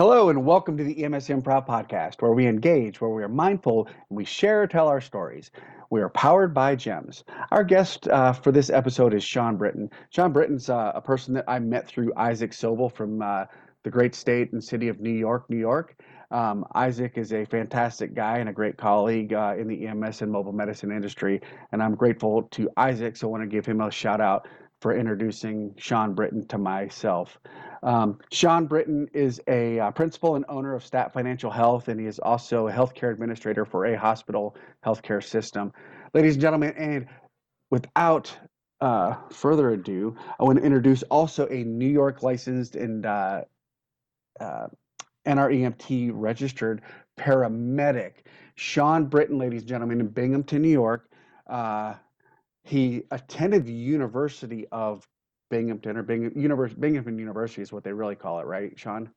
Hello, and welcome to the EMS Improv Podcast, where we engage, where we are mindful, and we share tell our stories. We are powered by GEMS. Our guest uh, for this episode is Sean Britton. Sean Britton's uh, a person that I met through Isaac Sobel from uh, the great state and city of New York, New York. Um, Isaac is a fantastic guy and a great colleague uh, in the EMS and mobile medicine industry, and I'm grateful to Isaac, so I want to give him a shout out for introducing Sean Britton to myself. Um, Sean Britton is a uh, principal and owner of Stat Financial Health, and he is also a healthcare administrator for a hospital healthcare system. Ladies and gentlemen, and without uh, further ado, I want to introduce also a New York licensed and uh, uh NREMT registered paramedic, Sean Britton, ladies and gentlemen, in Binghamton, New York. Uh, he attended the University of Binghamton or Bing, Univers- Binghamton University is what they really call it, right, Sean?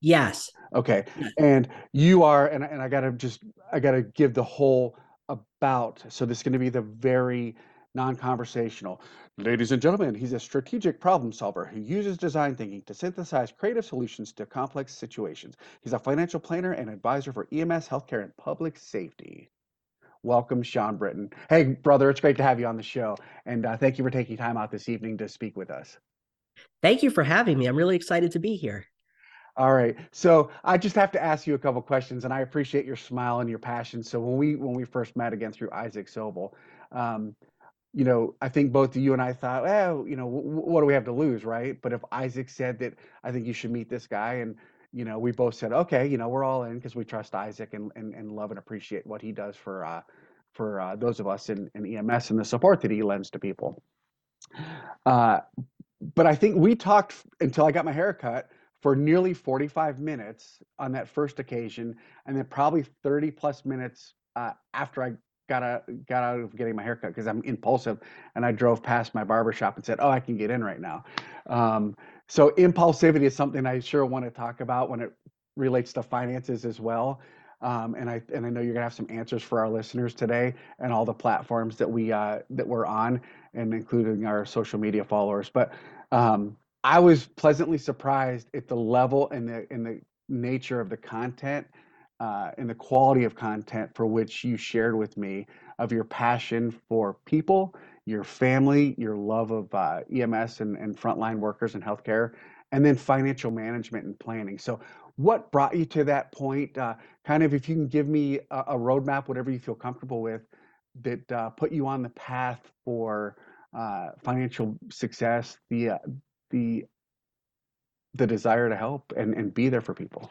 Yes. Okay. And you are, and, and I got to just, I got to give the whole about. So this is going to be the very non-conversational. Ladies and gentlemen, he's a strategic problem solver who uses design thinking to synthesize creative solutions to complex situations. He's a financial planner and advisor for EMS, healthcare, and public safety welcome Sean Britton. Hey, brother, it's great to have you on the show. And uh, thank you for taking time out this evening to speak with us. Thank you for having me. I'm really excited to be here. All right. So I just have to ask you a couple questions, and I appreciate your smile and your passion. So when we when we first met again through Isaac Sobel, um, you know, I think both you and I thought, well, you know, w- what do we have to lose, right? But if Isaac said that, I think you should meet this guy, and you know, we both said, okay, you know, we're all in because we trust Isaac and, and, and love and appreciate what he does for uh, for uh, those of us in, in EMS and the support that he lends to people. Uh, but I think we talked until I got my hair cut for nearly 45 minutes on that first occasion, and then probably 30 plus minutes uh, after I got a, got out of getting my haircut because I'm impulsive, and I drove past my barber shop and said, "Oh, I can get in right now." Um, so impulsivity is something I sure want to talk about when it relates to finances as well. Um, and I and I know you're gonna have some answers for our listeners today and all the platforms that we uh, that we're on, and including our social media followers. But um, I was pleasantly surprised at the level and the and the nature of the content uh, and the quality of content for which you shared with me of your passion for people, your family, your love of uh, EMS and, and frontline workers and healthcare, and then financial management and planning. So what brought you to that point? Uh, kind of, if you can give me a, a, roadmap, whatever you feel comfortable with, that uh, put you on the path for uh, financial success, the uh, the the desire to help and, and be there for people.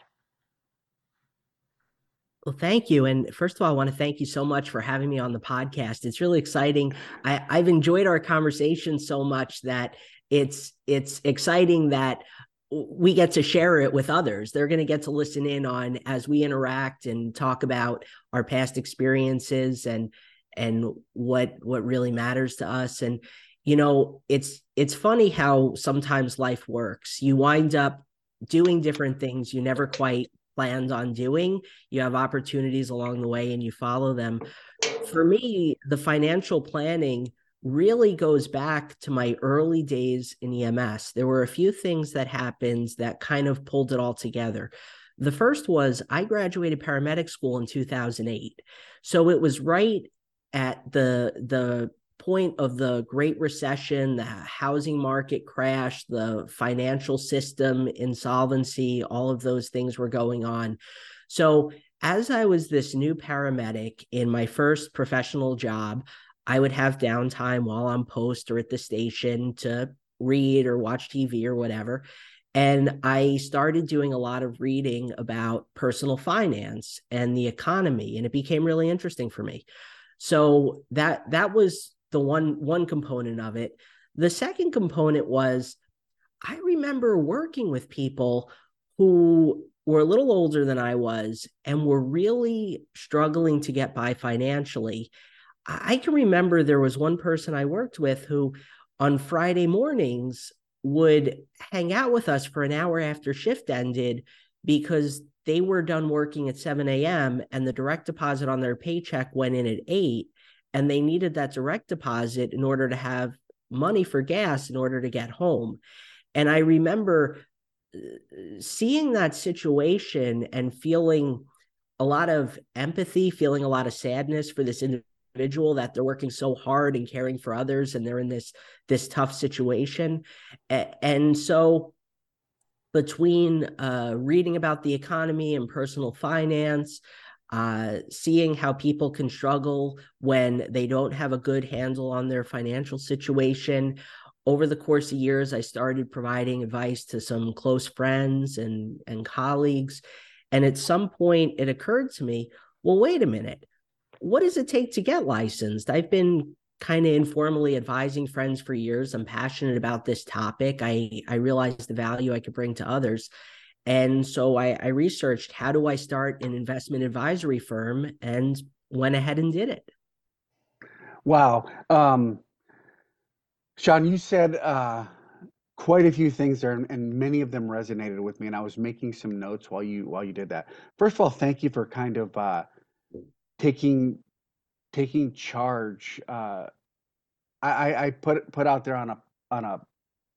Well, thank you. And first of all, I want to thank you so much for having me on the podcast. It's really exciting. I, I've enjoyed our conversation so much that it's it's exciting that we get to share it with others. They're going to get to listen in on as we interact and talk about our past experiences and and what what really matters to us and you know it's it's funny how sometimes life works. You wind up doing different things you never quite planned on doing. You have opportunities along the way and you follow them. For me, the financial planning really goes back to my early days in EMS. There were a few things that happened that kind of pulled it all together. The first was I graduated paramedic school in 2008. So it was right at the the point of the Great Recession, the housing market crash, the financial system insolvency, all of those things were going on. So as I was this new paramedic in my first professional job, I would have downtime while I'm post or at the station to read or watch TV or whatever. And I started doing a lot of reading about personal finance and the economy, and it became really interesting for me. So that that was the one one component of it. The second component was I remember working with people who were a little older than I was and were really struggling to get by financially. I can remember there was one person I worked with who on Friday mornings would hang out with us for an hour after shift ended because they were done working at 7 a.m. and the direct deposit on their paycheck went in at 8 and they needed that direct deposit in order to have money for gas in order to get home. And I remember seeing that situation and feeling a lot of empathy, feeling a lot of sadness for this individual that they're working so hard and caring for others and they're in this this tough situation. And so between uh, reading about the economy and personal finance, uh, seeing how people can struggle when they don't have a good handle on their financial situation. Over the course of years, I started providing advice to some close friends and, and colleagues. And at some point, it occurred to me well, wait a minute. What does it take to get licensed? I've been kind of informally advising friends for years. I'm passionate about this topic. I, I realize the value I could bring to others. And so I, I researched how do I start an investment advisory firm and went ahead and did it. Wow. Um, Sean, you said uh, quite a few things there, and many of them resonated with me. And I was making some notes while you while you did that. First of all, thank you for kind of uh, taking taking charge. Uh, I, I put put out there on a on a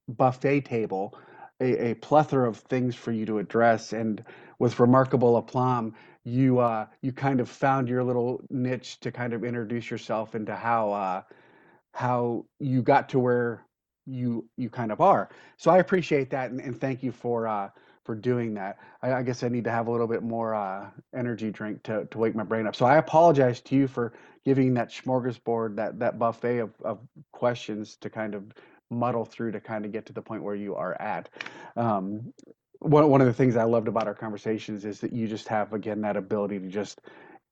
buffet table a, a, plethora of things for you to address, and with remarkable aplomb, you uh, you kind of found your little niche to kind of introduce yourself into how uh, how you got to where you you kind of are. So I appreciate that, and, and thank you for uh, for doing that. I, I, guess I need to have a little bit more uh, energy drink to to wake my brain up. So I apologize to you for giving that smorgasbord, that that buffet of, of questions to kind of muddle through to kind of get to the point where you are at. Um, one, one of the things I loved about our conversations is that you just have, again, that ability to just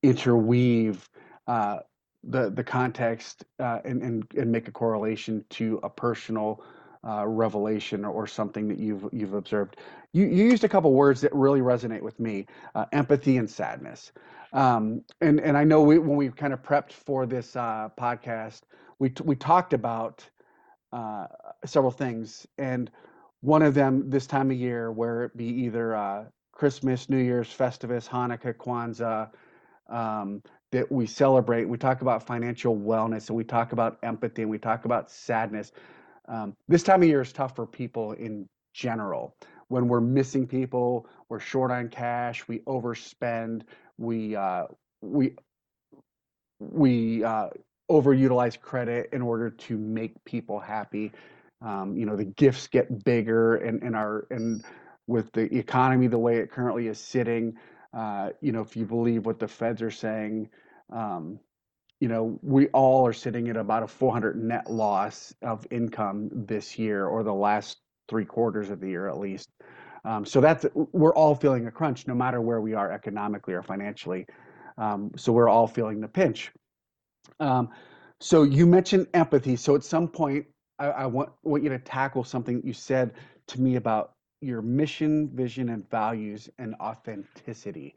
interweave uh, the, the context uh, and, and, and make a correlation to a personal uh, revelation or, or, something that you've you've observed. You, you used a couple words that really resonate with me: uh, empathy and sadness. Um, and and I know we, when we kind of prepped for this uh, podcast, we we talked about uh, several things, and one of them this time of year, where it be either uh, Christmas, New Year's, Festivus, Hanukkah, Kwanzaa, um, that we celebrate. We talk about financial wellness, and we talk about empathy, and we talk about sadness. Um, this time of year is tough for people in general. When we're missing people, we're short on cash, we overspend, we uh, we we uh, overutilize credit in order to make people happy. Um, you know, the gifts get bigger, and and our and with the economy the way it currently is sitting, uh, you know, if you believe what the feds are saying, um, you know, we all are sitting at about a 400 net loss of income this year, or the last three quarters of the year at least. Um, so that's we're all feeling a crunch, no matter where we are economically or financially. Um, so we're all feeling the pinch. Um, so you mentioned empathy. So at some point, I, I want want you to tackle something you said to me about your mission, vision, and values and authenticity.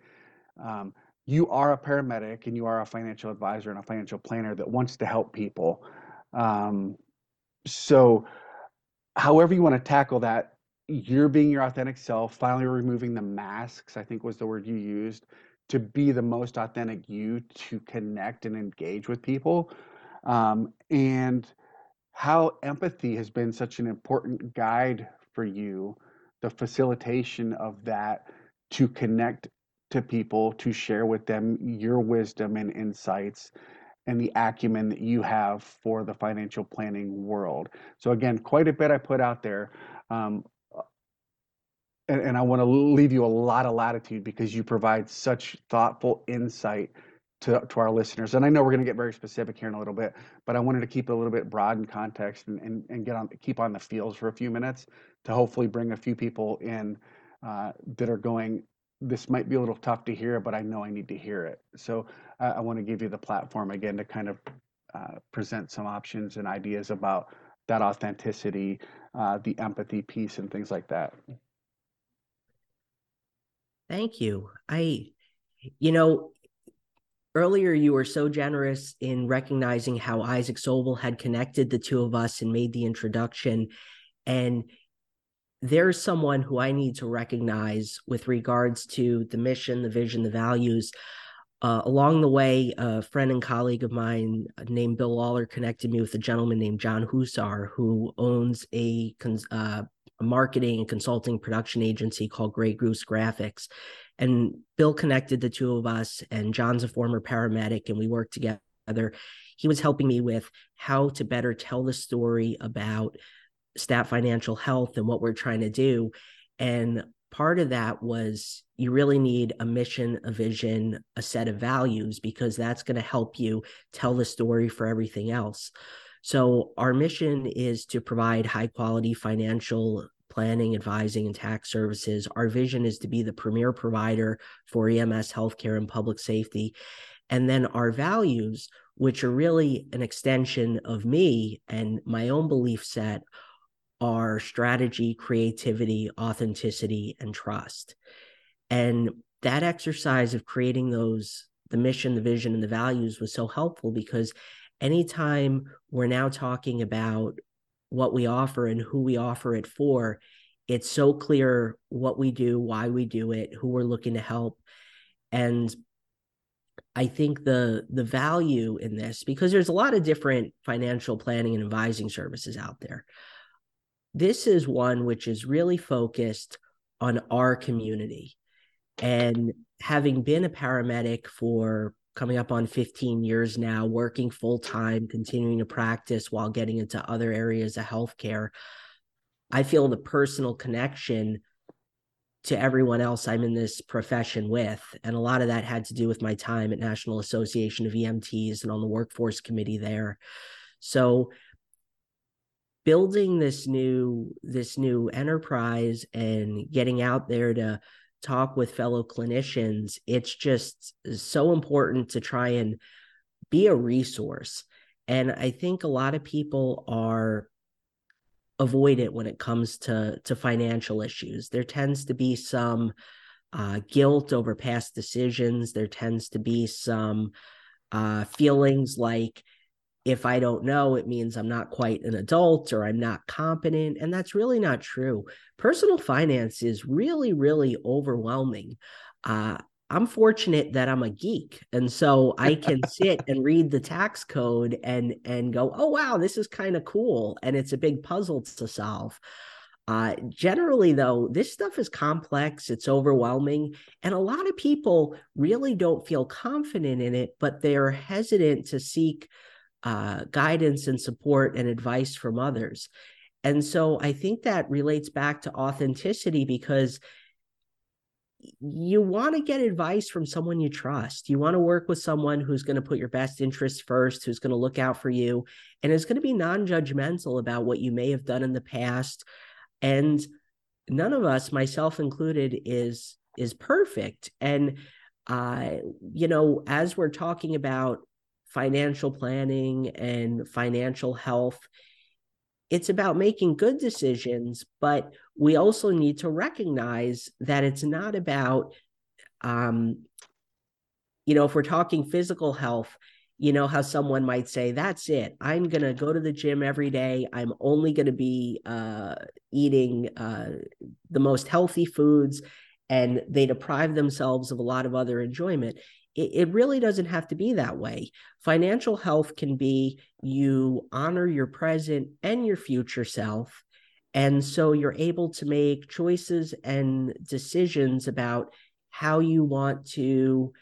Um, you are a paramedic and you are a financial advisor and a financial planner that wants to help people. Um, so, however you want to tackle that, you're being your authentic self, finally removing the masks, I think was the word you used, to be the most authentic you to connect and engage with people. Um, and how empathy has been such an important guide for you the facilitation of that to connect to people to share with them your wisdom and insights and the acumen that you have for the financial planning world. So again quite a bit i put out there. Um, and, and I want to leave you a lot of latitude because you provide such thoughtful insight to, to our listeners. And I know we're going to get very specific here in a little bit, but I wanted to keep it a little bit broad in context and, and, and get on keep on the fields for a few minutes to hopefully bring a few people in uh, that are going, this might be a little tough to hear, but I know I need to hear it. So uh, I want to give you the platform again to kind of uh, present some options and ideas about that authenticity, uh, the empathy piece, and things like that. Thank you. I, you know, earlier you were so generous in recognizing how Isaac Sobel had connected the two of us and made the introduction. And there's someone who I need to recognize with regards to the mission, the vision, the values. Uh, along the way, a friend and colleague of mine named Bill Lawler connected me with a gentleman named John Husar, who owns a uh, a marketing and consulting production agency called Grey Goose Graphics. And Bill connected the two of us, and John's a former paramedic, and we worked together. He was helping me with how to better tell the story about Stat Financial Health and what we're trying to do. And part of that was you really need a mission, a vision, a set of values, because that's going to help you tell the story for everything else. So, our mission is to provide high quality financial planning, advising, and tax services. Our vision is to be the premier provider for EMS healthcare and public safety. And then our values, which are really an extension of me and my own belief set, are strategy, creativity, authenticity, and trust. And that exercise of creating those, the mission, the vision, and the values was so helpful because anytime we're now talking about what we offer and who we offer it for, it's so clear what we do, why we do it, who we're looking to help. And I think the the value in this because there's a lot of different financial planning and advising services out there. This is one which is really focused on our community. And having been a paramedic for coming up on 15 years now, working full time, continuing to practice while getting into other areas of healthcare, I feel the personal connection to everyone else I'm in this profession with. And a lot of that had to do with my time at National Association of EMTs and on the workforce committee there. So building this new this new enterprise and getting out there to talk with fellow clinicians, it's just so important to try and be a resource. And I think a lot of people are avoidant when it comes to to financial issues. There tends to be some uh, guilt over past decisions. There tends to be some uh, feelings like if I don't know, it means I'm not quite an adult or I'm not competent. And that's really not true. Personal finance is really, really overwhelming. Uh, I'm fortunate that I'm a geek. And so I can sit and read the tax code and and go, oh wow, this is kind of cool. And it's a big puzzle to solve. Uh, generally, though, this stuff is complex, it's overwhelming, and a lot of people really don't feel confident in it, but they're hesitant to seek uh, guidance and support and advice from others. And so I think that relates back to authenticity because you want to get advice from someone you trust. You want to work with someone who's going to put your best interests first, who's going to look out for you, and is going to be non judgmental about what you may have done in the past. And none of us, myself included, is is perfect. And uh, you know, as we're talking about financial planning and financial health. It's about making good decisions, but we also need to recognize that it's not about, um, you know, if we're talking physical health, you know how someone might say that's it i'm going to go to the gym every day i'm only going to be uh, eating uh, the most healthy foods and they deprive themselves of a lot of other enjoyment it, it really doesn't have to be that way. Financial health can be you honor your present and your future self. And so you're able to make choices and decisions about how you want to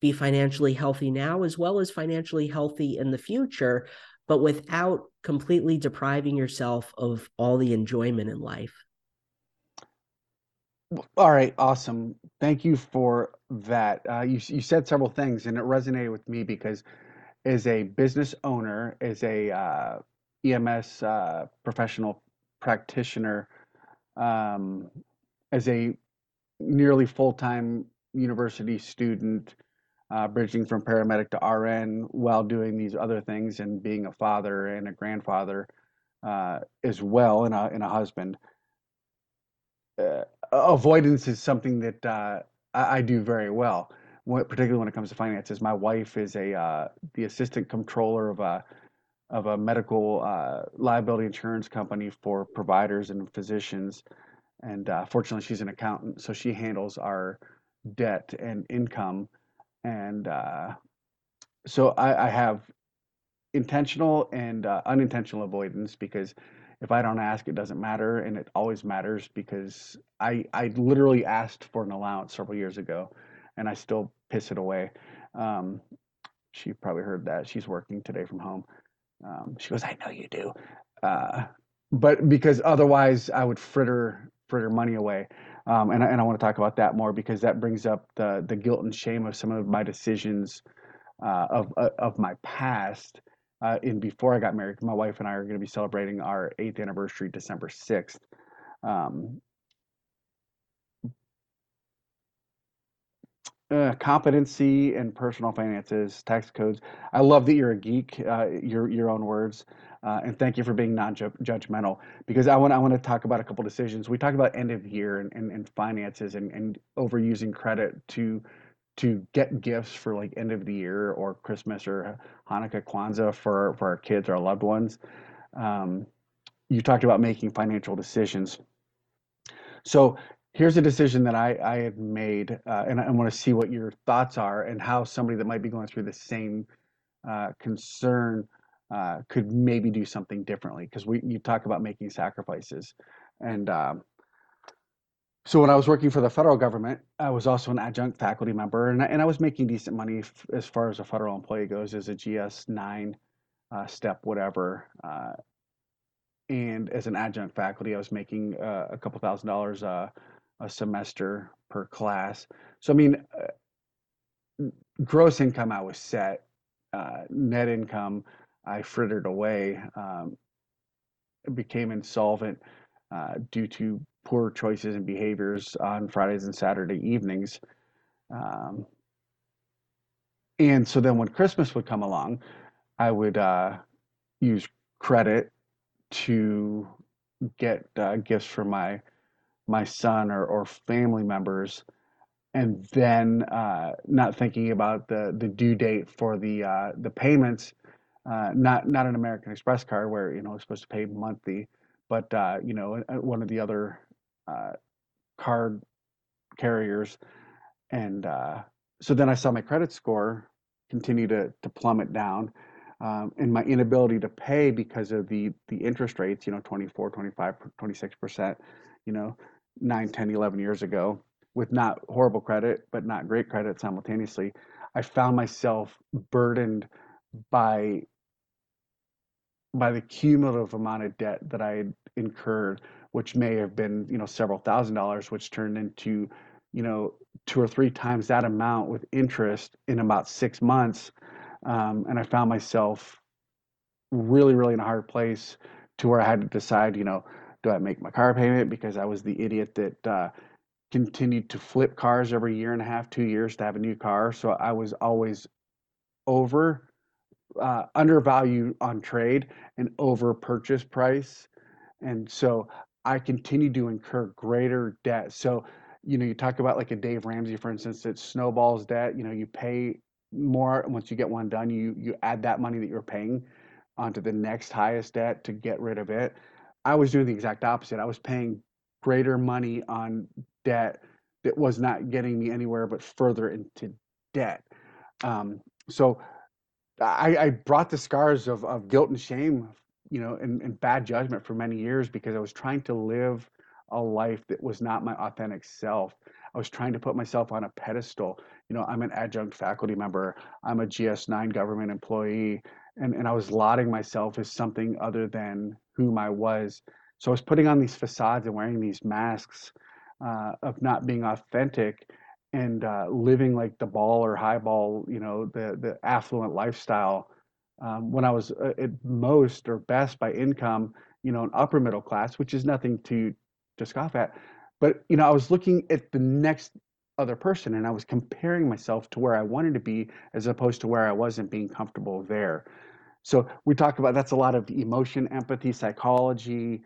be financially healthy now as well as financially healthy in the future, but without completely depriving yourself of all the enjoyment in life. All right, awesome. Thank you for that. Uh, you you said several things, and it resonated with me because, as a business owner, as a uh, EMS uh, professional practitioner, um, as a nearly full time university student, uh, bridging from paramedic to RN while doing these other things, and being a father and a grandfather uh, as well, and a and a husband. Uh, avoidance is something that uh, I, I, do very well, particularly when it comes to finances. My wife is a uh, the assistant controller of a of a medical uh, liability insurance company for providers and physicians, and uh, fortunately, she's an accountant, so she handles our debt and income, and uh, so I, I, have intentional and unintentional avoidance because if I don't ask, it doesn't matter, and it always matters because I I literally asked for an allowance several years ago, and I still piss it away. Um, she probably heard that. She's working today from home. Um, she goes, "I know you do," uh, but because otherwise I would fritter fritter money away. Um, and, I- and I want to talk about that more because that brings up the the guilt and shame of some of my decisions uh, of uh, of my past. Uh, in before I got married, my wife and I are going to be celebrating our eighth anniversary December sixth. Um, uh, competency and personal finances, tax codes. I love that you're a geek. Uh, your your own words. Uh, and thank you for being non-judgmental because I want I want to talk about a couple decisions. We talked about end of year and, and, and finances and, and overusing credit to to get gifts for like end of the year or Christmas or Hanukkah, Kwanzaa for for our kids, our loved ones. Um, you talked about making financial decisions. So here's a decision that I, I had made, uh, and I want to see what your thoughts are and how somebody that might be going through the same uh, concern uh, could maybe do something differently. Because we you talk about making sacrifices, and um, so when I was working for the federal government, I was also an adjunct faculty member, and I, and I was making decent money f- as far as a federal employee goes, as a GS nine uh, step, whatever. Uh, and as an adjunct faculty, I was making uh, a couple thousand dollars uh, a semester per class. So I mean, uh, gross income I was set. Uh, net income I frittered away. Um, became insolvent uh, due to poor choices and behaviors on Fridays and Saturday evenings. Um, and so then when Christmas would come along, I would uh, use credit to get uh, gifts for my my son or, or family members and then uh, not thinking about the, the due date for the uh, the payments uh, not not an American Express card where you know it's supposed to pay monthly but uh, you know one of the other uh, card carriers and uh, so then I saw my credit score continue to, to plummet down um, and my inability to pay because of the the interest rates you know 24 25 26 percent you know 9 10 11 years ago with not horrible credit but not great credit simultaneously i found myself burdened by by the cumulative amount of debt that i had incurred which may have been you know several thousand dollars which turned into you know two or three times that amount with interest in about six months um, and I found myself really, really in a hard place to where I had to decide, you know, do I make my car payment because I was the idiot that uh, continued to flip cars every year and a half, two years to have a new car. So I was always over uh, undervalued on trade and over purchase price, and so I continue to incur greater debt. So you know, you talk about like a Dave Ramsey, for instance, that snowballs debt. You know, you pay more once you get one done you you add that money that you're paying onto the next highest debt to get rid of it i was doing the exact opposite i was paying greater money on debt that was not getting me anywhere but further into debt um, so I, I brought the scars of, of guilt and shame you know and, and bad judgment for many years because i was trying to live a life that was not my authentic self I was trying to put myself on a pedestal. You know, I'm an adjunct faculty member, I'm a GS9 government employee, and, and I was lauding myself as something other than whom I was. So I was putting on these facades and wearing these masks uh, of not being authentic and uh, living like the ball or high ball, you know, the, the affluent lifestyle. Um, when I was uh, at most or best by income, you know, an upper middle class, which is nothing to to scoff at. But you know, I was looking at the next other person and I was comparing myself to where I wanted to be as opposed to where I wasn't being comfortable there. So we talked about that's a lot of emotion, empathy, psychology,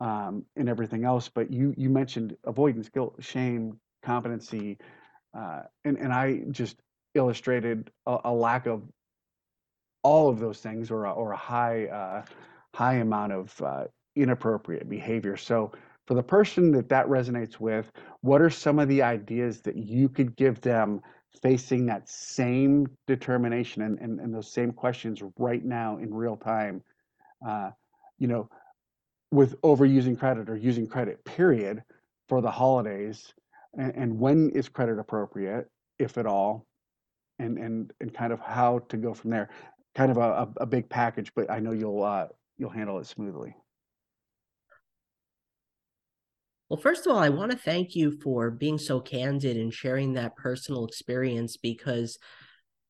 um, and everything else. But you you mentioned avoidance, guilt, shame, competency, uh, and and I just illustrated a, a, lack of all of those things or a, or a high uh, high amount of uh, inappropriate behavior. So for the person that that resonates with, what are some of the ideas that you could give them facing that same determination and, and, and those same questions right now in real time? Uh, you know, with overusing credit or using credit, period, for the holidays, and, and when is credit appropriate, if at all, and and and kind of how to go from there. Kind of a, a, big package, but I know you'll uh, you'll handle it smoothly. Well, first of all, I want to thank you for being so candid and sharing that personal experience because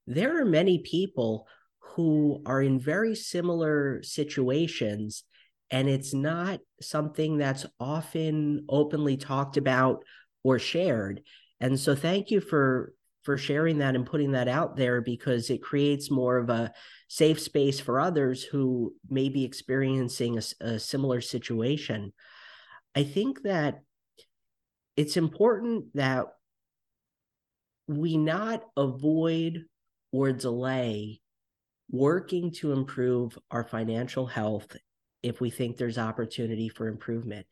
there are many people who are in very similar situations and it's not something that's often openly talked about or shared. And so thank you for for sharing that and putting that out there because it creates more of a safe space for others who may be experiencing a, a similar situation. I think that it's important that we not avoid or delay working to improve our financial health if we think there's opportunity for improvement.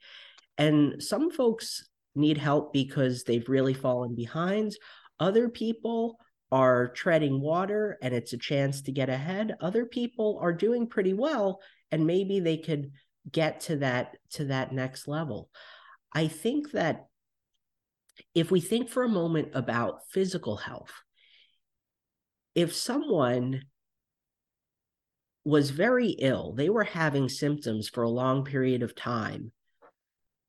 And some folks need help because they've really fallen behind. Other people are treading water and it's a chance to get ahead. Other people are doing pretty well and maybe they could get to that to that next level. I think that if we think for a moment about physical health, if someone was very ill, they were having symptoms for a long period of time,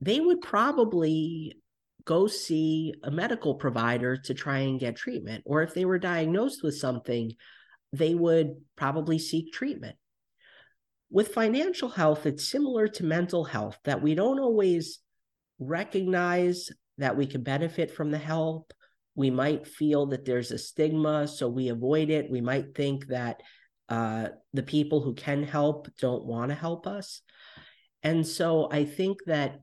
they would probably go see a medical provider to try and get treatment. Or if they were diagnosed with something, they would probably seek treatment. With financial health, it's similar to mental health that we don't always recognize that we can benefit from the help. We might feel that there's a stigma, so we avoid it. We might think that uh, the people who can help don't want to help us. And so I think that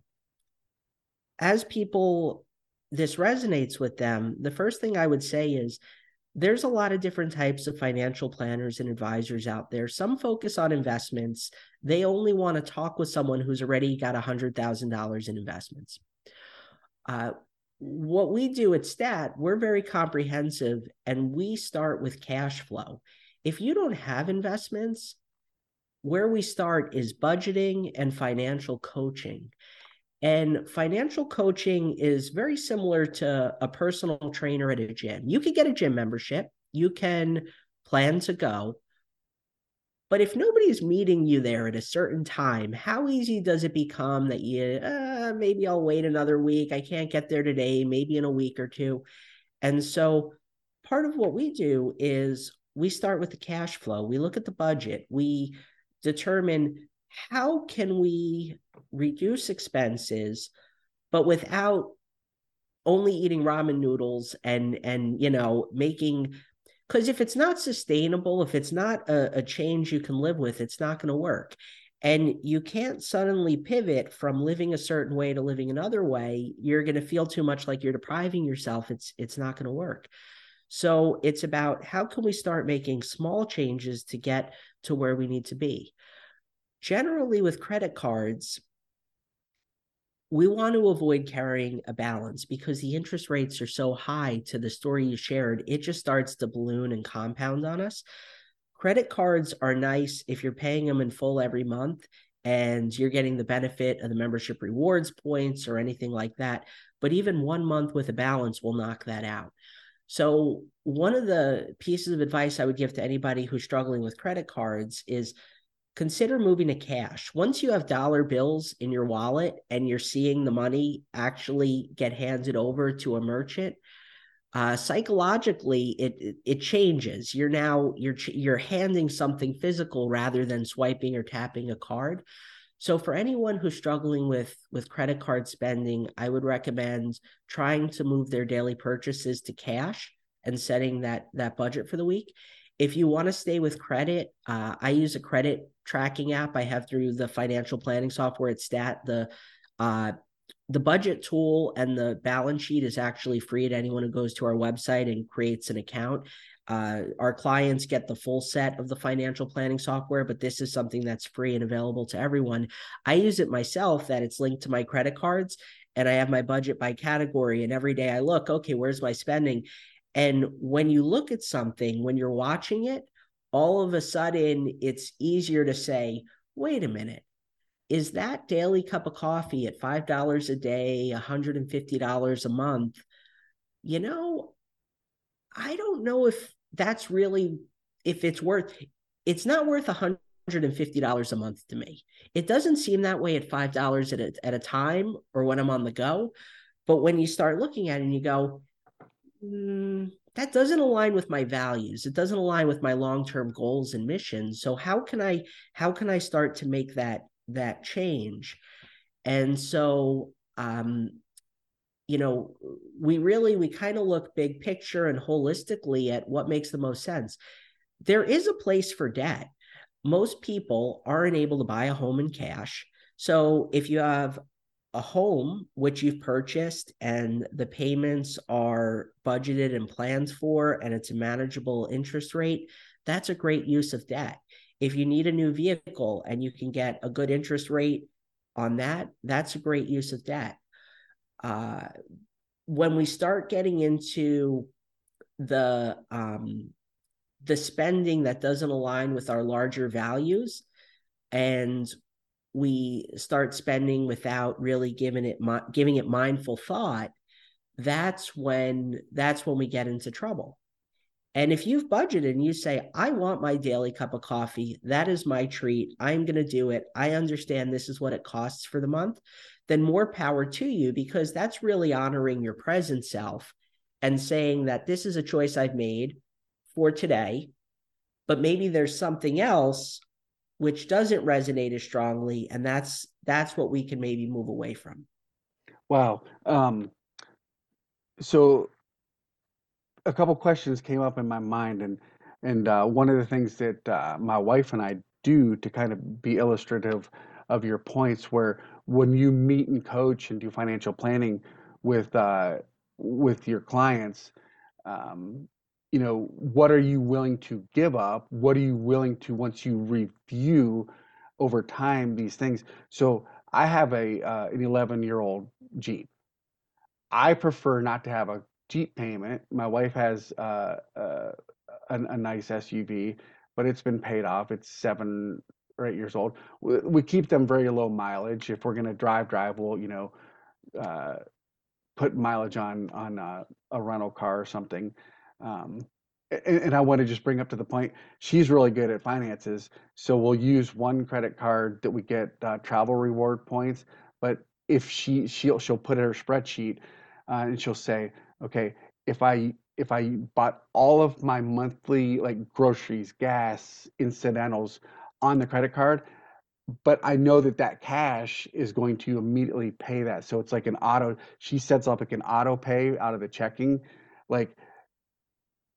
as people, this resonates with them, the first thing I would say is there's a lot of different types of financial planners and advisors out there. Some focus on investments. They only want to talk with someone who's already got $100,000 in investments. Uh, what we do at STAT, we're very comprehensive and we start with cash flow. If you don't have investments, where we start is budgeting and financial coaching. And financial coaching is very similar to a personal trainer at a gym. You can get a gym membership, you can plan to go. But if nobody's meeting you there at a certain time, how easy does it become that you, uh, maybe I'll wait another week? I can't get there today, maybe in a week or two. And so part of what we do is we start with the cash flow, we look at the budget, we determine how can we reduce expenses but without only eating ramen noodles and and you know making because if it's not sustainable if it's not a, a change you can live with it's not going to work. And you can't suddenly pivot from living a certain way to living another way. You're going to feel too much like you're depriving yourself. It's it's not going to work. So it's about how can we start making small changes to get to where we need to be generally with credit cards, we want to avoid carrying a balance because the interest rates are so high to the story you shared, it just starts to balloon and compound on us. Credit cards are nice if you're paying them in full every month and you're getting the benefit of the membership rewards points or anything like that. But even one month with a balance will knock that out. So, one of the pieces of advice I would give to anybody who's struggling with credit cards is consider moving to cash. Once you have dollar bills in your wallet and you're seeing the money actually get handed over to a merchant, uh, psychologically it it changes. You're now you're you're handing something physical rather than swiping or tapping a card. So for anyone who's struggling with with credit card spending, I would recommend trying to move their daily purchases to cash and setting that that budget for the week if you want to stay with credit, uh, I use a credit tracking app I have through the financial planning software at Stat. The uh, the budget tool and the balance sheet is actually free to anyone who goes to our website and creates an account. Uh, our clients get the full set of the financial planning software, but this is something that's free and available to everyone. I use it myself, that it's linked to my credit cards, and I have my budget by category. And every day I look, okay, where's my spending? And when you look at something, when you're watching it, all of a sudden it's easier to say, wait a minute, is that daily cup of coffee at $5 a day, $150 a month, you know, I don't know if that's really if it's worth it's not worth a $150 a month to me. It doesn't seem that way at $5 at a, at a time or when I'm on the go. But when you start looking at it and you go, mm, that doesn't align with my values. It doesn't align with my long-term goals and missions. So how can I how can I start to make that that change? And so um, you know, we really we kind of look big picture and holistically at what makes the most sense. There is a place for debt. Most people aren't able to buy a home in cash. So if you have a home which you've purchased and the payments are budgeted and planned for and it's a manageable interest rate, that's a great use of debt. If you need a new vehicle and you can get a good interest rate on that, that's a great use of debt uh, when we start getting into the um, the spending that doesn't align with our larger values, and we start spending without really giving it giving it mindful thought, that's when that's when we get into trouble. And if you've budgeted and you say, I want my daily cup of coffee, that is my treat. I'm going to do it. I understand this is what it costs for the month then more power to you because that's really honoring your present self and saying that this is a choice I've made for today, but maybe there's something else which doesn't resonate as strongly and that's that's what we can maybe move away from. Wow. Um, so a couple questions came up in my mind and and uh, one of the things that uh, my wife and I do to kind of be illustrative of your points where when you meet and coach and do financial planning with uh, with your clients, um, you know, what are you willing to give up? What are you willing to once you review over time these things? So I have a uh, an 11 year old Jeep. I prefer not to have a Jeep payment. My wife has uh, uh, a, a nice SUV, but it's been paid off. It's seven or eight years old. We, we keep them very low mileage. If we're going to drive, drive, we'll you know uh, put mileage on on uh, a rental car or something. Um, and, and, I want to just bring up to the point. She's really good at finances, so we'll use one credit card that we get uh, travel reward points. But if she she'll she'll put in her spreadsheet uh, and she'll say, okay, if I if I bought all of my monthly like groceries, gas, incidentals on the credit card, but I know that that cash is going to immediately pay that. So it's like an auto, she sets up like an auto pay out of the checking, like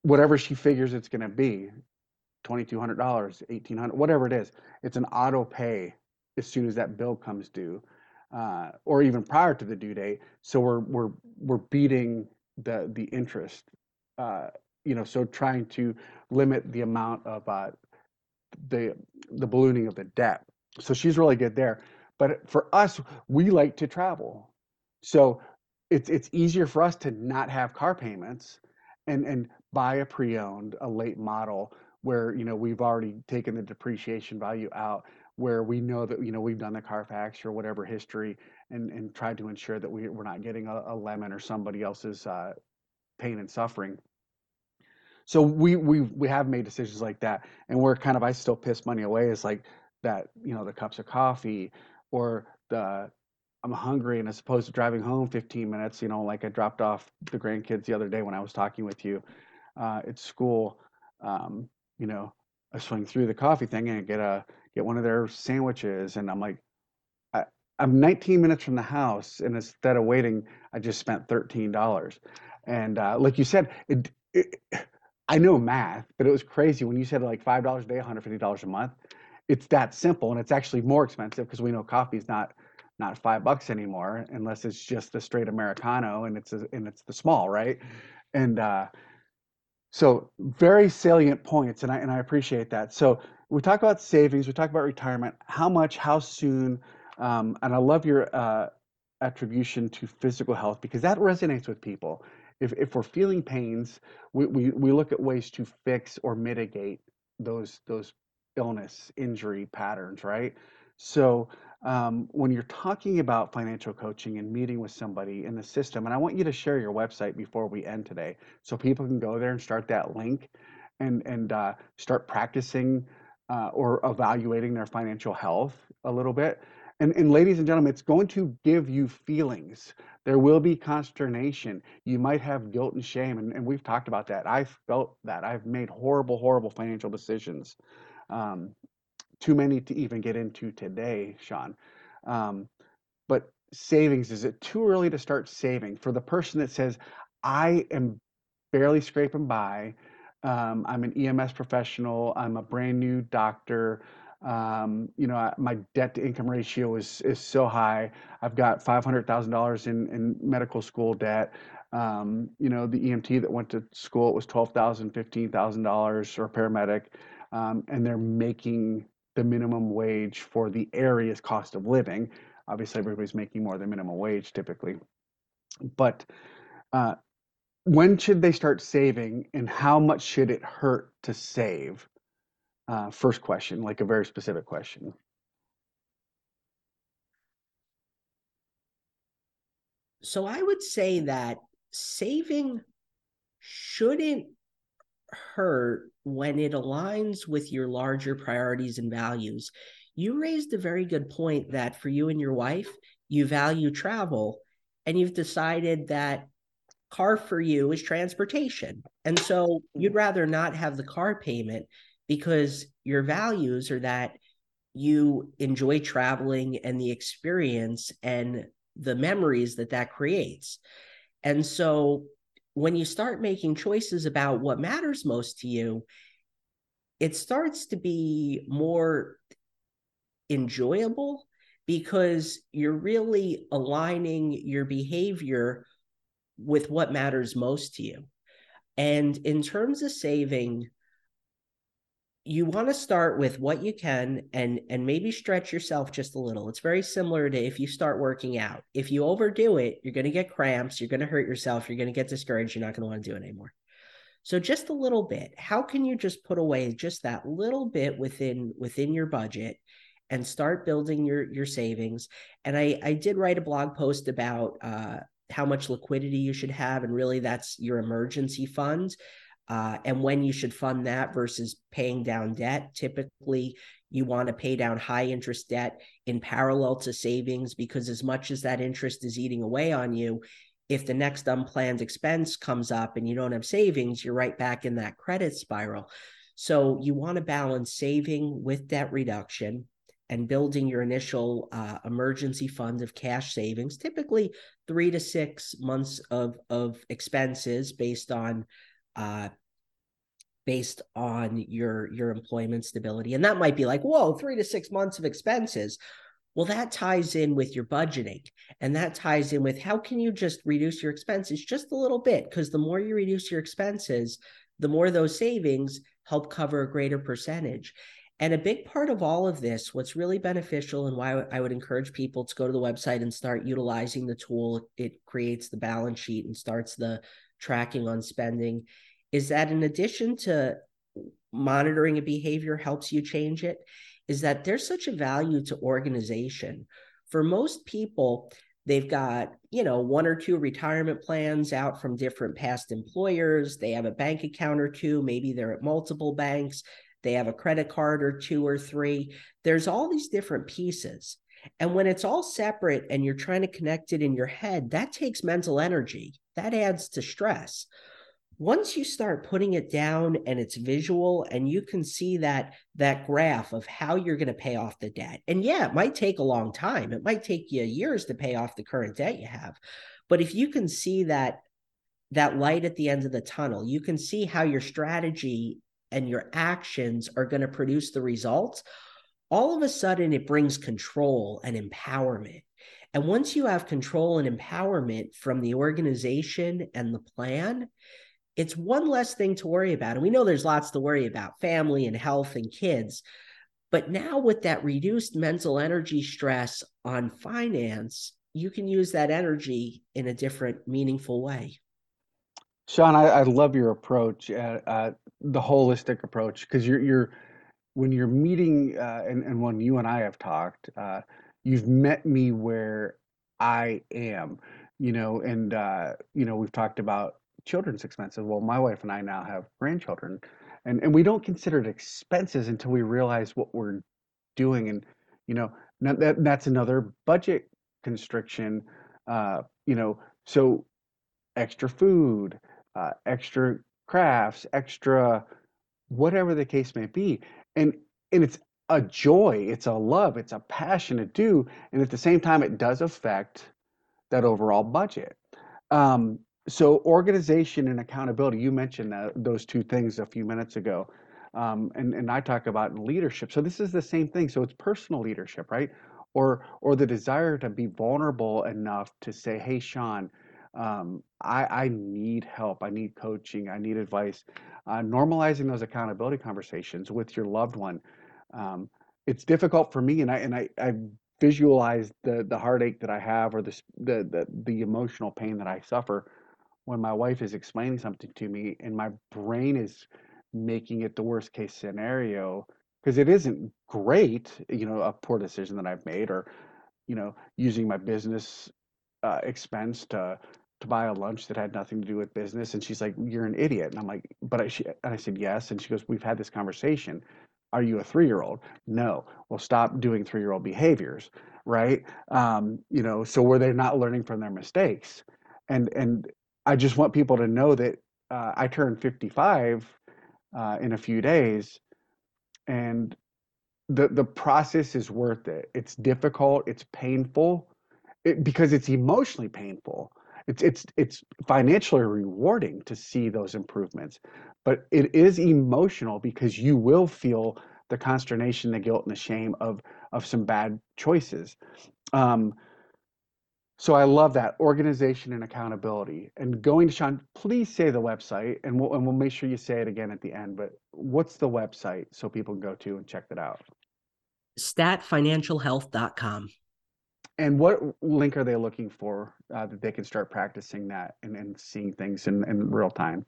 whatever she figures it's going to be $2,200, 1,800, whatever it is. It's an auto pay as soon as that bill comes due. Uh, or even prior to the due date. So we're we're we're beating the the interest. Uh, you know, so trying to limit the amount of uh, the the ballooning of the debt. So she's really good there. But for us, we like to travel. So it's it's easier for us to not have car payments and and buy a pre-owned, a late model where you know we've already taken the depreciation value out where we know that you know we've done the Carfax or whatever history and and tried to ensure that we, we're not getting a, a lemon or somebody else's uh, pain and suffering. So we we we have made decisions like that, and we're kind of I still piss money away is like that you know the cups of coffee or the I'm hungry and as opposed to driving home 15 minutes, you know, like I dropped off the grandkids the other day when I was talking with you uh, at school. Um, you know, I swing through the coffee thing and get a get one of their sandwiches, and I'm like, I, I'm 19 minutes from the house, and instead of waiting, I just spent $13. And uh, like you said, it, it I know math, but it was crazy when you said like five dollars a day, one hundred fifty dollars a month. It's that simple, and it's actually more expensive because we know coffee's not not five bucks anymore, unless it's just a straight americano and it's a, and it's the small, right? And uh, so very salient points, and I and I appreciate that. So we talk about savings, we talk about retirement, how much, how soon, um, and I love your uh, attribution to physical health because that resonates with people if, if we're feeling pains, we, we, we look at ways to fix or mitigate those those illness injury patterns, right? So um, when you're talking about financial coaching and meeting with somebody in the system, and I want you to share your website before we end today, so people can go there and start that link and and uh, start practicing uh, or evaluating their financial health a little bit. And, and ladies and gentlemen, it's going to give you feelings. There will be consternation. You might have guilt and shame, and, and we've talked about that. I've felt that. I've made horrible, horrible financial decisions. Um, too many to even get into today, Sean. Um, but savings, is it too early to start saving? For the person that says, I am barely scraping by, um, I'm an EMS professional, I'm a brand new doctor. Um, you know, my debt to income ratio is is so high. I've got five hundred thousand dollars in in medical school debt. Um, you know, the EMT that went to school it was twelve thousand, fifteen thousand dollars, or paramedic, um, and they're making the minimum wage for the area's cost of living. Obviously, everybody's making more than minimum wage typically. But uh, when should they start saving and how much should it hurt to save? Uh, first question, like a very specific question. So I would say that saving shouldn't hurt when it aligns with your larger priorities and values. You raised a very good point that for you and your wife, you value travel and you've decided that car for you is transportation. And so mm-hmm. you'd rather not have the car payment because your values are that you enjoy traveling and the experience and the memories that that creates. And so when you start making choices about what matters most to you, it starts to be more enjoyable because you're really aligning your behavior with what matters most to you. And in terms of saving, you want to start with what you can and and maybe stretch yourself just a little. It's very similar to if you start working out. If you overdo it you're going to get cramps you're going to hurt yourself you're going to get discouraged you're not going to want to do it anymore. So just a little bit. How can you just put away just that little bit within within your budget and start building your your savings? And i i did write a blog post about uh how much liquidity you should have and really that's your emergency fund uh, and when you should fund that versus paying down debt. Typically, you want to pay down high interest debt in parallel to savings because, as much as that interest is eating away on you, if the next unplanned expense comes up and you don't have savings, you're right back in that credit spiral. So, you want to balance saving with debt reduction and building your initial uh, emergency fund of cash savings, typically three to six months of, of expenses based on uh, based on your your employment stability. And that might be like whoa three to six months of expenses. Well that ties in with your budgeting and that ties in with how can you just reduce your expenses just a little bit? Because the more you reduce your expenses the more those savings help cover a greater percentage. And a big part of all of this what's really beneficial and why i would encourage people to go to the website and start utilizing the tool it creates the balance sheet and starts the tracking on spending is that in addition to monitoring a behavior helps you change it, is that there's such a value to organization. For most people, they've got, you know, one or two retirement plans out from different past employers. They have a bank account or two. Maybe they're at multiple banks. They have a credit card or two or three. There's all these different pieces. And when it's all separate and you're trying to connect it in your head, that takes mental energy. That adds to stress. Once you start putting it down and it's visual and you can see that that graph of how you're going to pay off the debt. And yeah, it might take a long time. It might take you years to pay off the current debt you have. But if you can see that that light at the end of the tunnel, you can see how your strategy and your actions are going to produce the results all of a sudden it brings control and empowerment. And once you have control and empowerment from the organization and the plan, it's one less thing to worry about. And we know there's lots to worry about family and health and kids. But now, with that reduced mental energy stress on finance, you can use that energy in a different, meaningful way. Sean, I, I love your approach, uh, uh, the holistic approach, because you're you're when you're meeting uh, and, and when you and I have talked, uh, you've met me where I am, you know, and uh, you know, we've talked about children's expenses. Well, my wife and I now have grandchildren, and and we don't consider it expenses until we realize what we're doing, and you know, that that's another budget constriction. Uh, you know, so extra food, uh, extra crafts, extra whatever the case may be, and and it's a joy, it's a love, it's a passion to do, and at the same time, it does affect that overall budget. Um, so organization and accountability, you mentioned that, those two things a few minutes ago. Um, and, and I talk about leadership. So this is the same thing. So it's personal leadership, right? Or or the desire to be vulnerable enough to say, hey, Sean, um, I, I need help. I need coaching. I need advice. Uh, normalizing those accountability conversations with your loved one. Um, it's difficult for me, and I and I, I visualize the the heartache that I have or the, the the the emotional pain that I suffer when my wife is explaining something to me and my brain is making it the worst case scenario because it isn't great, you know, a poor decision that I've made or you know using my business uh, expense to to buy a lunch that had nothing to do with business and she's like you're an idiot. And i'm like but i she, and i said yes. And she goes we've had this conversation are you a three year old no. Well stop doing three year old behaviors right? Um, you know so were they not learning from their mistakes? And and i just want people to know that uh, i turned 55 uh, in a few days and the the process is worth it. It's difficult it's painful it, because it's emotionally painful it's it's it's financially rewarding to see those improvements, but it is emotional because you will feel the consternation, the guilt, and the shame of of some bad choices. Um, so I love that organization and accountability. And going to Sean, please say the website, and we'll and we'll make sure you say it again at the end. But what's the website so people can go to and check that out? Statfinancialhealth.com. And what link are they looking for uh, that they can start practicing that and, and seeing things in, in real time?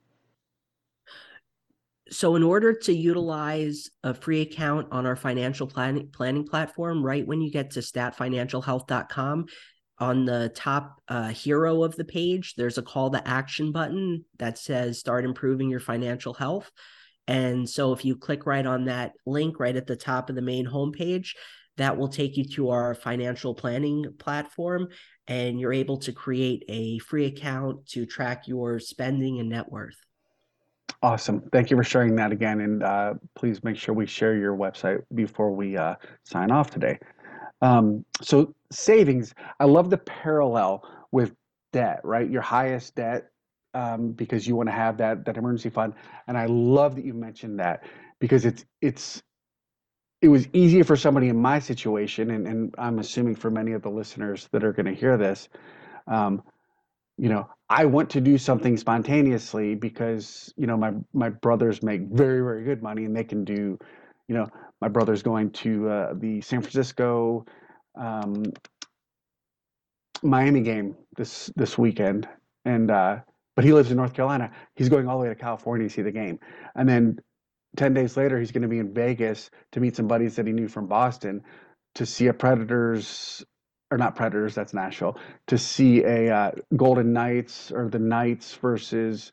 So, in order to utilize a free account on our financial planning, planning platform, right when you get to statfinancialhealth.com, on the top uh, hero of the page, there's a call to action button that says start improving your financial health. And so, if you click right on that link right at the top of the main homepage, that will take you to our financial planning platform and you're able to create a free account to track your spending and net worth. Awesome. Thank you for sharing that again. And uh, please make sure we share your website before we uh, sign off today. Um, so, savings, I love the parallel with debt, right? Your highest debt um, because you want to have that that emergency fund. And I love that you mentioned that because it's it's it was easier for somebody in my situation, and, and I'm assuming for many of the listeners that are going to hear this, um, you know, I want to do something spontaneously because you know my my brothers make very very good money, and they can do, you know, my brother's going to uh, the San Francisco, um, Miami game this this weekend, and uh, but he lives in North Carolina. He's going all the way to California to see the game, and then 10 days later, he's going to be in Vegas to meet some buddies that he knew from Boston to see a Predators, or not Predators, that's Nashville, to see a uh, Golden Knights or the Knights versus,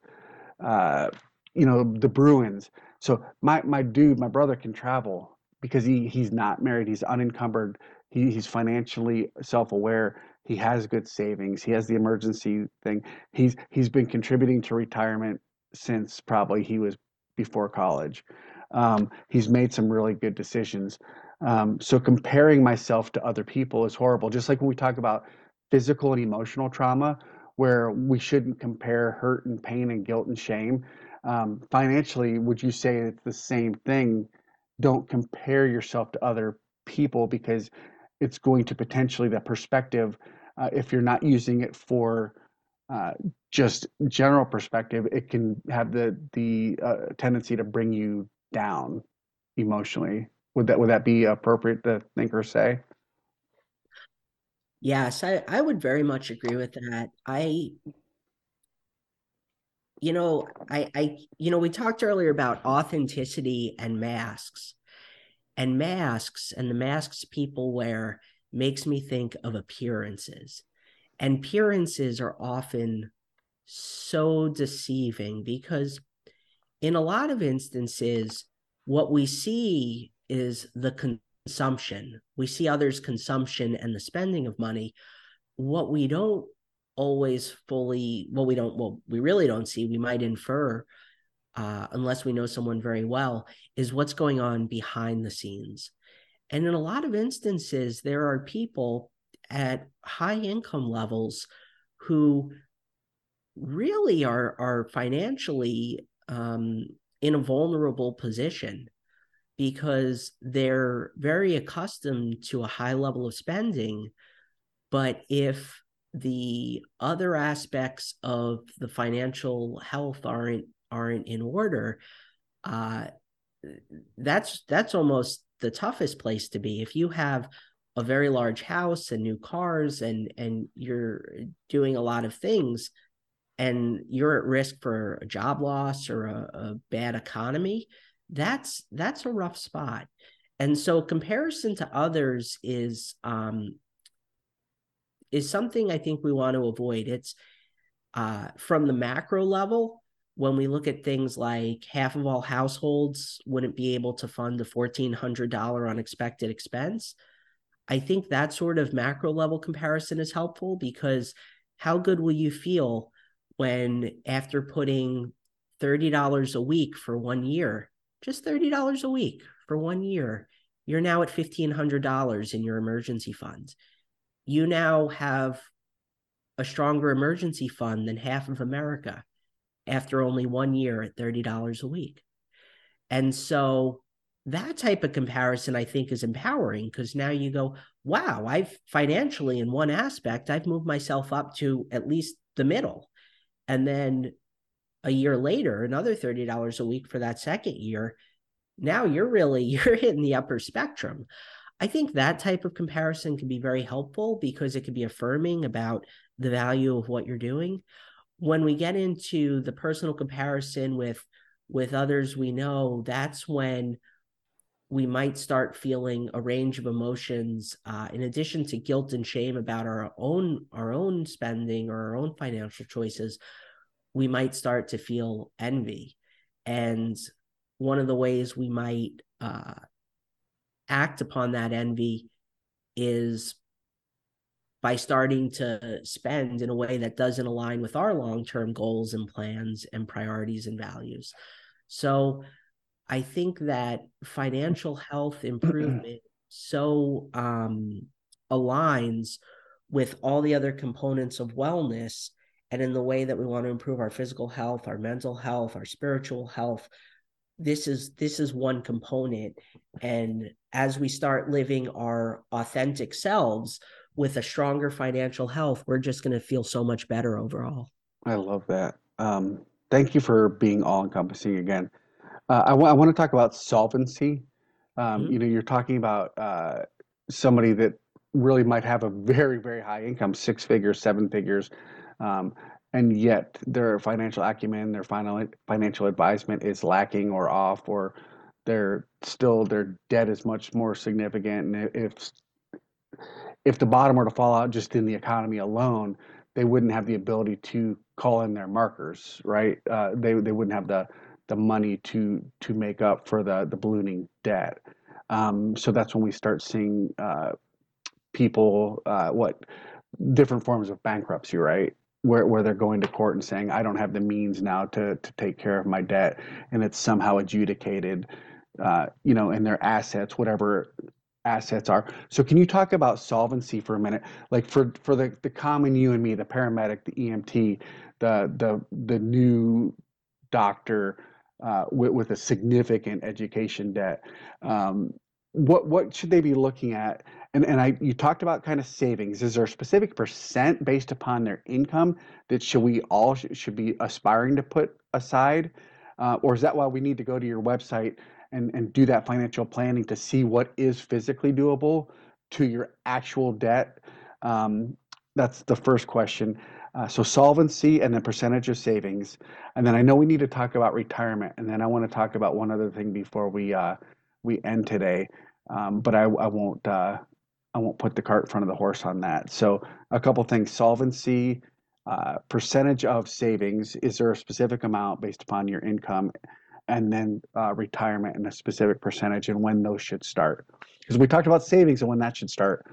uh, you know, the Bruins. So my, my dude, my brother can travel because he, he's not married. He's unencumbered. He, he's financially self-aware. He has good savings. He has the emergency thing. He's, he's been contributing to retirement since probably he was before college. Um, he's made some really good decisions. Um, so comparing myself to other people is horrible. Just like when we talk about physical and emotional trauma, where we shouldn't compare hurt and pain and guilt and shame. Um, financially, would you say it's the same thing? Don't compare yourself to other people because it's going to potentially that perspective, uh, if you're not using it for uh, just general perspective, it can have the the uh, tendency to bring you down emotionally. Would that would that be appropriate to think or say? Yes, I, I would very much agree with that. I you know, I I you know, we talked earlier about authenticity and masks. And masks and the masks people wear makes me think of appearances. And appearances are often so deceiving because, in a lot of instances, what we see is the consumption. We see others' consumption and the spending of money. What we don't always fully, what we don't, well, we really don't see, we might infer, uh, unless we know someone very well, is what's going on behind the scenes. And in a lot of instances, there are people at high income levels who really are are financially um, in a vulnerable position because they're very accustomed to a high level of spending. But if the other aspects of the financial health aren't aren't in order uh, that's that's almost the toughest place to be. If you have a very large house and new cars and and you're doing a lot of things and you're at risk for a job loss or a, a bad economy that's that's a rough spot. And so comparison to others is um is something i think we want to avoid. It's uh from the macro level when we look at things like half of all households wouldn't be able to fund a $1400 unexpected expense i think that sort of macro level comparison is helpful because how good will you feel when after putting $30 a week for one year, just $30 a week for one year, you're now at $1,500 in your emergency fund. You now have a stronger emergency fund than half of America after only one year at $30 a week. And so that type of comparison, I think, is empowering because now you go, wow, I've financially, in one aspect, I've moved myself up to at least the middle. And then a year later, another $30 a week for that second year. Now you're really you're hitting the upper spectrum. I think that type of comparison can be very helpful because it can be affirming about the value of what you're doing. When we get into the personal comparison with with others we know, that's when we might start feeling a range of emotions uh, in addition to guilt and shame about our own our own spending or our own financial choices we might start to feel envy. And one of the ways we might uh, act upon that envy is by starting to spend in a way that doesn't align with our long-term goals and plans and priorities and values. So I think that financial health improvement so um, aligns with all the other components of wellness and in the way that we want to improve our physical health, our mental health, our spiritual health. This is this is one component. And as we start living our authentic selves with a stronger financial health, we're just going to feel so much better overall. I love that. Um, thank you for being all encompassing again. Uh, I, w- I want to talk about solvency. Um, Mhm. You know, you're talking about uh, somebody that really might have a very, very high income, six figures, seven figures, um, and yet their financial acumen, their final financial advisement is lacking or off, or they're still their debt is much more significant. And if if the bottom were to fall out just in the economy alone, they wouldn't have the ability to call in their markers, right? Uh, they they wouldn't have the the money to to make up for the the ballooning debt. Um, so that's when we start seeing uh, people uh, what different forms of bankruptcy, right? Where where they're going to court and saying, I don't have the means now to to take care of my debt, and it's somehow adjudicated, uh, you know, in their assets, whatever assets are. So can you talk about solvency for a minute? Like for for the the common you and me, the paramedic, the EMT, the the the new doctor uh, with, with a significant education debt. Um, what what should they be looking at? And and I you talked about kind of savings. Is there a specific percent based upon their income that should we all sh- should be aspiring to put aside, uh, or is that why we need to go to your website and and do that financial planning to see what is physically doable to your actual debt? Um, that's the first question. Uh, so solvency and then percentage of savings, and then I know we need to talk about retirement, and then I want to talk about one other thing before we uh, we end today. Um, but I, I won't uh, I won't put the cart in front of the horse on that. So a couple things: solvency, uh, percentage of savings. Is there a specific amount based upon your income? And then uh, retirement and a specific percentage, and when those should start. Because we talked about savings and when that should start.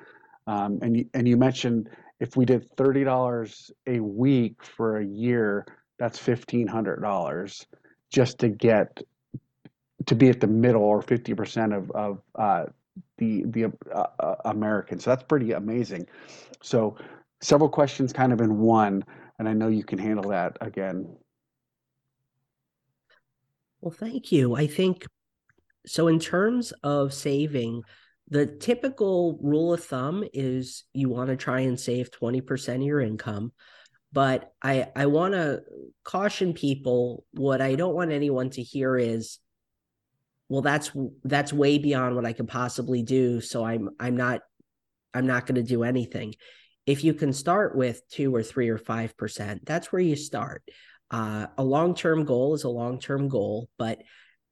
Um, and you, and you mentioned if we did thirty dollars a week for a year, that's fifteen hundred dollars just to get to be at the middle or 50% of, of uh, the the uh, uh, American. So that's pretty amazing. So several questions kind of in one, and I know you can handle that again. Well, thank you. I think so. In terms of saving, the typical rule of thumb is you want to try and save 20% of your income. But I, I want to caution people what I don't want anyone to hear is well that's that's way beyond what i could possibly do so i'm i'm not i'm not going to do anything if you can start with two or three or five percent that's where you start uh, a long-term goal is a long-term goal but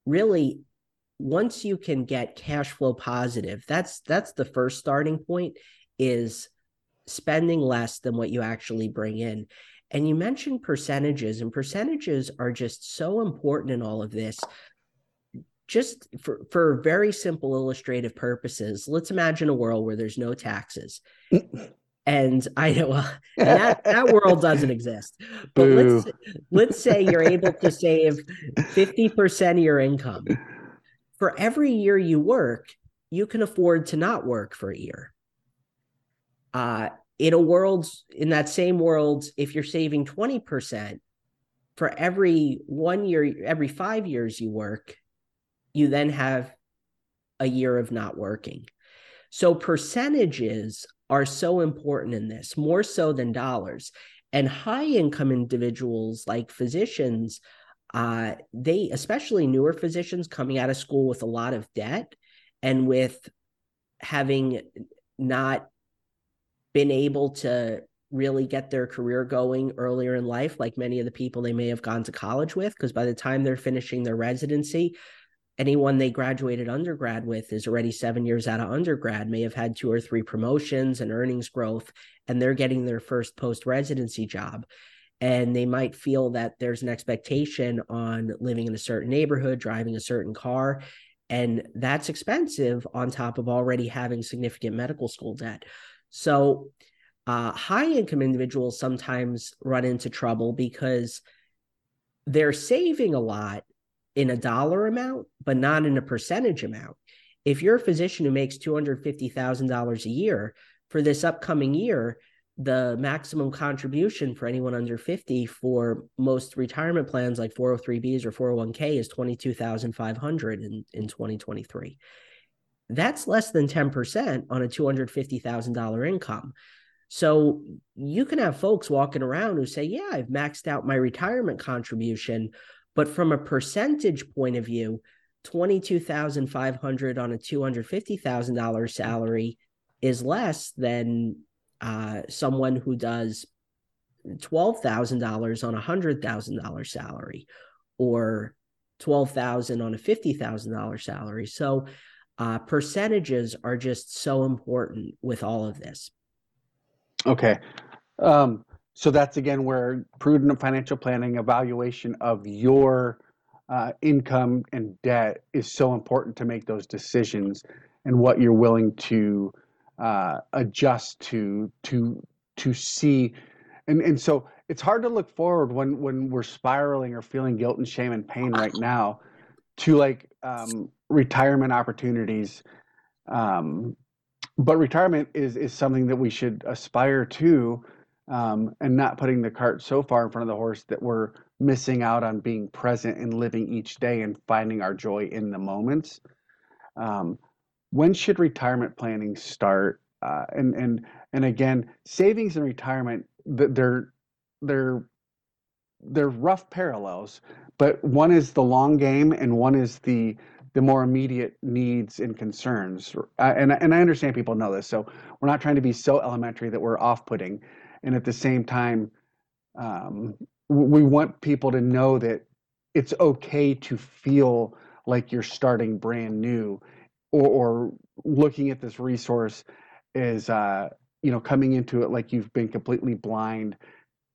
really once you can get cash flow positive that's that's the first starting point is spending less than what you actually bring in and you mentioned percentages and percentages are just so important in all of this just for, for very simple illustrative purposes, let's imagine a world where there's no taxes. and I know well, that, that world doesn't exist. But let's let's say you're able to save 50% of your income. For every year you work, you can afford to not work for a year. Uh, in a world, in that same world, if you're saving 20%, for every one year, every five years you work, you then have a year of not working. So percentages are so important in this, more so than dollars. And high income individuals like physicians, uh, they, especially newer physicians coming out of school with a lot of debt and with having not been able to really get their career going earlier in life, like many of the people they may have gone to college with, because by the time they're finishing their residency, anyone they graduated undergrad with is already seven years out of undergrad, may have had two or three promotions and earnings growth, and they're getting their first post residency job. And they might feel that there's an expectation on living in a certain neighborhood, driving a certain car. And that's expensive on top of already having significant medical school debt. So, uh, high income individuals sometimes run into trouble because they're saving a lot in a dollar amount, but not in a percentage amount. If you're a physician who makes $250,000 a year for this upcoming year, the maximum contribution for anyone under 50 for most retirement plans like 403bs or 401k is 22,500 in in 2023. That's less than 10% on a $250,000 income. So you can have folks walking around who say, "Yeah, I've maxed out my retirement contribution, but from a percentage point of view, 22,500 on a $250,000 salary is less than uh, someone who does $12,000 on a $100,000 salary or 12,000 on a $50,000 salary. So uh, percentages are just so important with all of this. Okay. Um, so that's again where prudent financial planning, evaluation of your uh, income and debt is so important to make those decisions and what you're willing to uh, adjust to to to see and and so it's hard to look forward when when we're spiraling or feeling guilt and shame and pain right now to like um, retirement opportunities um, but retirement is is something that we should aspire to um, and not putting the cart so far in front of the horse that we're missing out on being present and living each day and finding our joy in the moments. Um, when should retirement planning start? Uh, and and and again, savings and retirement they're they're they're rough parallels, but one is the long game and one is the the more immediate needs and concerns. Uh, and and I understand people know this, so we're not trying to be so elementary that we're off-putting and at the same time um, we want people to know that it's okay to feel like you're starting brand new or, or looking at this resource is uh, you know coming into it like you've been completely blind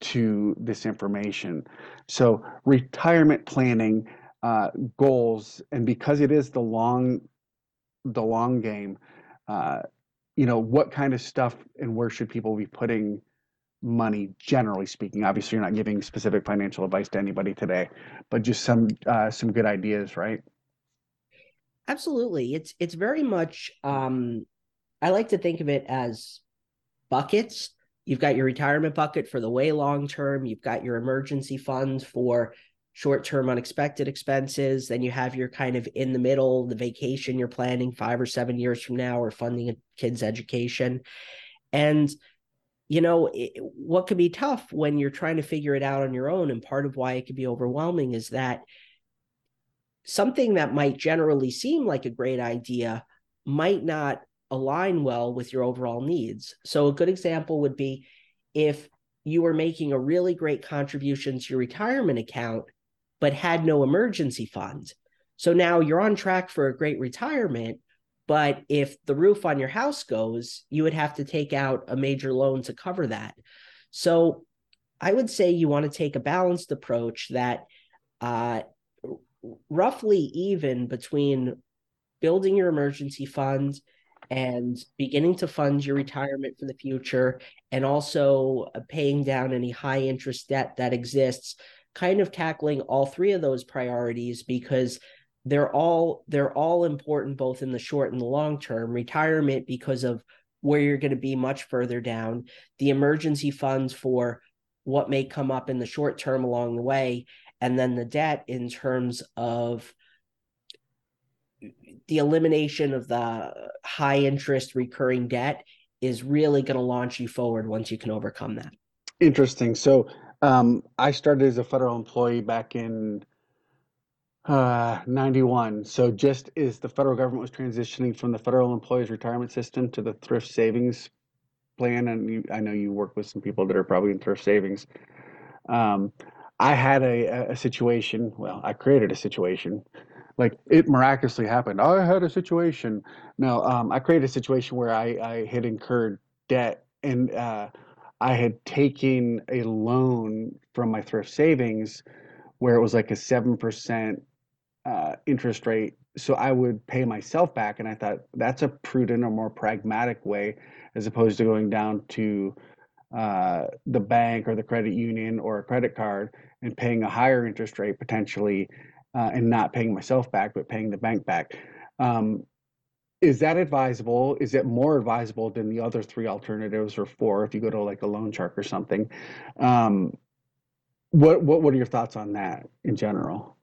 to this information. So retirement planning uh, goals, and because it is the long the long game, uh, you know what kind of stuff and where should people be putting money generally speaking obviously you're not giving specific financial advice to anybody today but just some uh, some good ideas right absolutely. It's it's very much um i like to think of it as buckets. You've got your retirement bucket for the way long term. You've got your emergency fund for short term unexpected expenses. Then you have your kind of in the middle the vacation you're planning 5 or 7 years from now or funding a kid's education. And you know it, what could be tough when you're trying to figure it out on your own and part of why it could be overwhelming is that something that might generally seem like a great idea might not align well with your overall needs so a good example would be if you were making a really great contribution to your retirement account but had no emergency fund so now you're on track for a great retirement but if the roof on your house goes, you would have to take out a major loan to cover that. So I would say you want to take a balanced approach that uh, roughly even between building your emergency fund and beginning to fund your retirement for the future and also uh, paying down any high interest debt that exists kind of tackling all three of those priorities because they're all they're all important both in the short and the long term. Retirement because of where you're going to be much further down the emergency funds for what may come up in the short term along the way and then the debt in terms of the elimination of the high interest recurring debt is really going to launch you forward once you can overcome that interesting so um, i started as a federal employee back in uh, 91. So just as the federal government was transitioning from the federal employees retirement system to the thrift savings plan, and you, I know you work with some people that are probably in thrift savings. Um, I had a, a situation. Well, I created a situation. Like it miraculously happened. I had a situation. No, um, I created a situation where I, I had incurred debt and uh, I had taken a loan from my thrift savings where it was like a 7% uh, interest rate so I would pay myself back. And I thought that's a prudent or more pragmatic way as opposed to going down to uh, the bank or the credit union or a credit card and paying a higher interest rate potentially uh, and not paying myself back, but paying the bank back. Um, is that advisable? Is it more advisable than the other three alternatives or four if you go to like a loan shark or something? Um, what, what, what are your thoughts on that in general?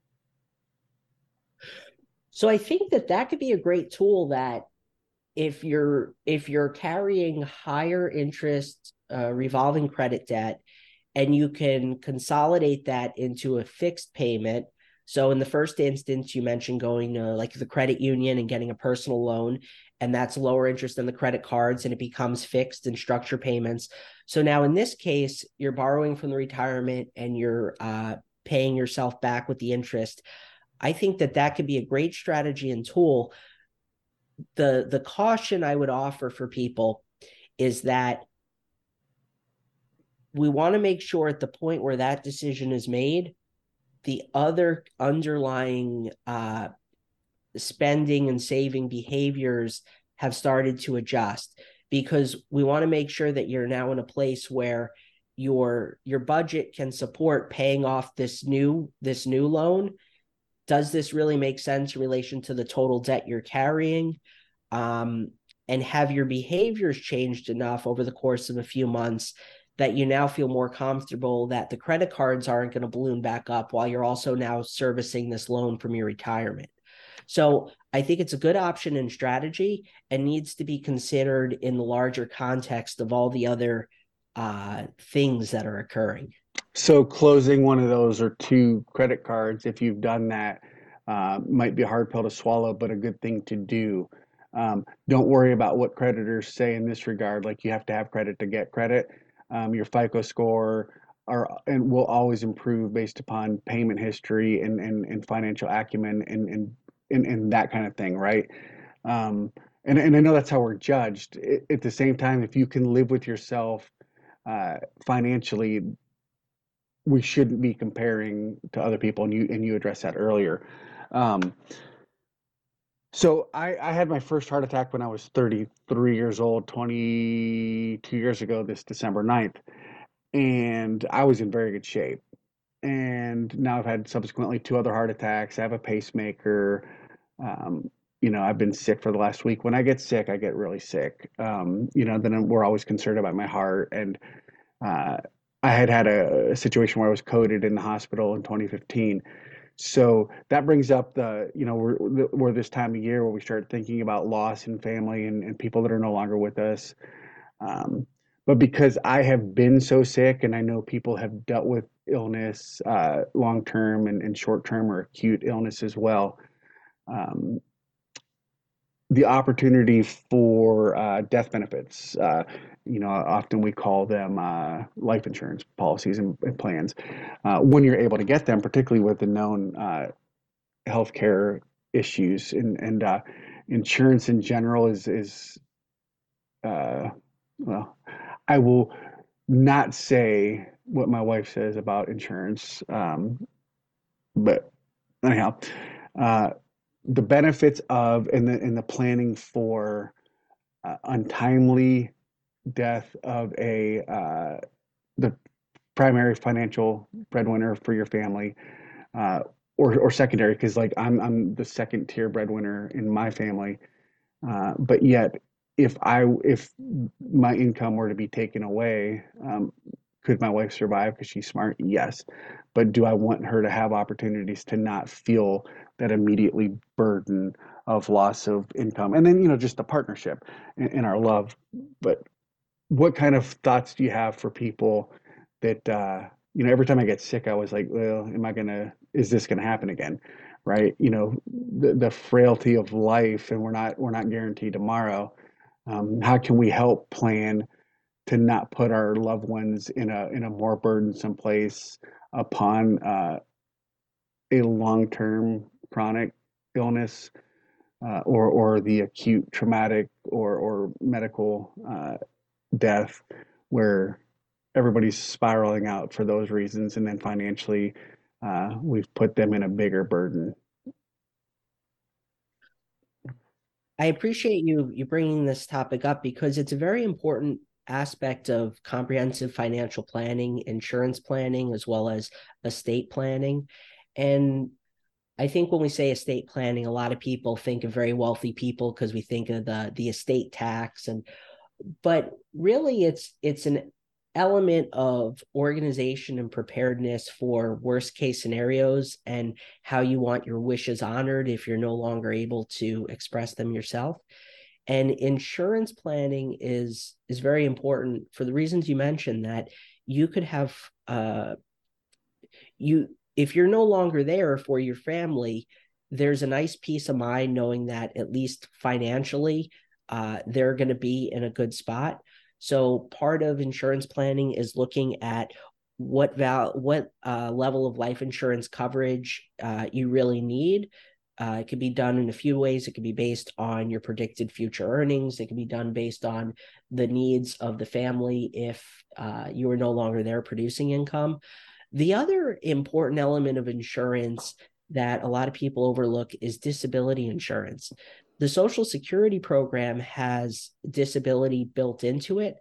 So I think that that could be a great tool that if you're if you're carrying higher interest uh, revolving credit debt and you can consolidate that into a fixed payment. So in the first instance you mentioned going to like the credit union and getting a personal loan and that's lower interest than the credit cards and it becomes fixed and structure payments. So now in this case you're borrowing from the retirement and you're uh, paying yourself back with the interest. I think that that could be a great strategy and tool. The the caution I would offer for people is that we want to make sure at the point where that decision is made, the other underlying uh, spending and saving behaviors have started to adjust because we want to make sure that you're now in a place where your your budget can support paying off this new this new loan does this really make sense in relation to the total debt you're carrying? Um, and have your behaviors changed enough over the course of a few months that you now feel more comfortable that the credit cards aren't going to balloon back up while you're also now servicing this loan from your retirement. So I think it's a good option and strategy and needs to be considered in the larger context of all the other uh, things that are occurring. So closing one of those or two credit cards, if you've done that, uh, might be a hard pill to swallow, but a good thing to do. Um, don't worry about what creditors say in this regard. Like you have to have credit to get credit. Um, your FICO score are and will always improve based upon payment history and and, and financial acumen and, and and and that kind of thing, right? Um, and and I know that's how we're judged. At the same time, if you can live with yourself uh, financially, we shouldn't be comparing to other people. And you and you addressed that earlier. Um, so I, I had my first heart attack when I was 33 years old, 22 years ago, this December 9th. And I was in very good shape. And now I've had subsequently two other heart attacks. I have a pacemaker. Um, you know, I've been sick for the last week. When I get sick, I get really sick. Um, you know, then we're always concerned about my heart. And uh, I had had a, a situation where I was coded in the hospital in 2015 so that brings up the you know we're we're this time of year where we start thinking about loss and family and, and people that are no longer with us. Um, but because i have been so sick and i know people have dealt with illness uh, long term and, and short term or acute illness as well um, the opportunity for uh, death benefits. Uh, you know, often we call them uh, life insurance policies and, and plans. Uh, when you're able to get them, particularly with the known uh, healthcare issues and, and uh, insurance in general is is well, I will not say what my wife says about insurance, um, but anyhow the benefits of and the and the planning for uh, untimely death of a uh, the primary financial breadwinner for your family uh, or or secondary because like I'm I'm the second tier breadwinner in my family. Uh, but yet if I if my income were to be taken away um, could my wife survive because she's smart? Yes. But do I want her to have opportunities to not feel that immediately burden of loss of income. And then you know just the partnership in our love. But what kind of thoughts do you have for people that uh, you know every time i get sick i was like well am i gonna is this gonna happen again? Right? You know the, the frailty of life and we're not we're not guaranteed tomorrow. Um, how can we help plan to not put our loved ones in a in a more burdensome place upon uh, a long-term chronic illness uh, or or the acute traumatic or or medical uh, death where everybody's spiraling out for those reasons and then financially uh, we've put them in a bigger burden I appreciate you you bringing this topic up because it's a very important aspect of comprehensive financial planning, insurance planning, as well as estate planning. And I think when we say estate planning, a lot of people think of very wealthy people because we think of the the estate tax and but really it's it's an element of organization and preparedness for worst case scenarios and how you want your wishes honored if you're no longer able to express them yourself. And insurance planning is is very important for the reasons you mentioned that you could have uh you if you're no longer there for your family, there's a nice peace of mind knowing that at least financially, uh, they're going to be in a good spot. So part of insurance planning is looking at what val what uh, level of life insurance coverage uh, you really need. Uh, it can be done in a few ways. It can be based on your predicted future earnings. It can be done based on the needs of the family if uh, you are no longer there producing income. The other important element of insurance that a lot of people overlook is disability insurance. The Social Security program has disability built into it,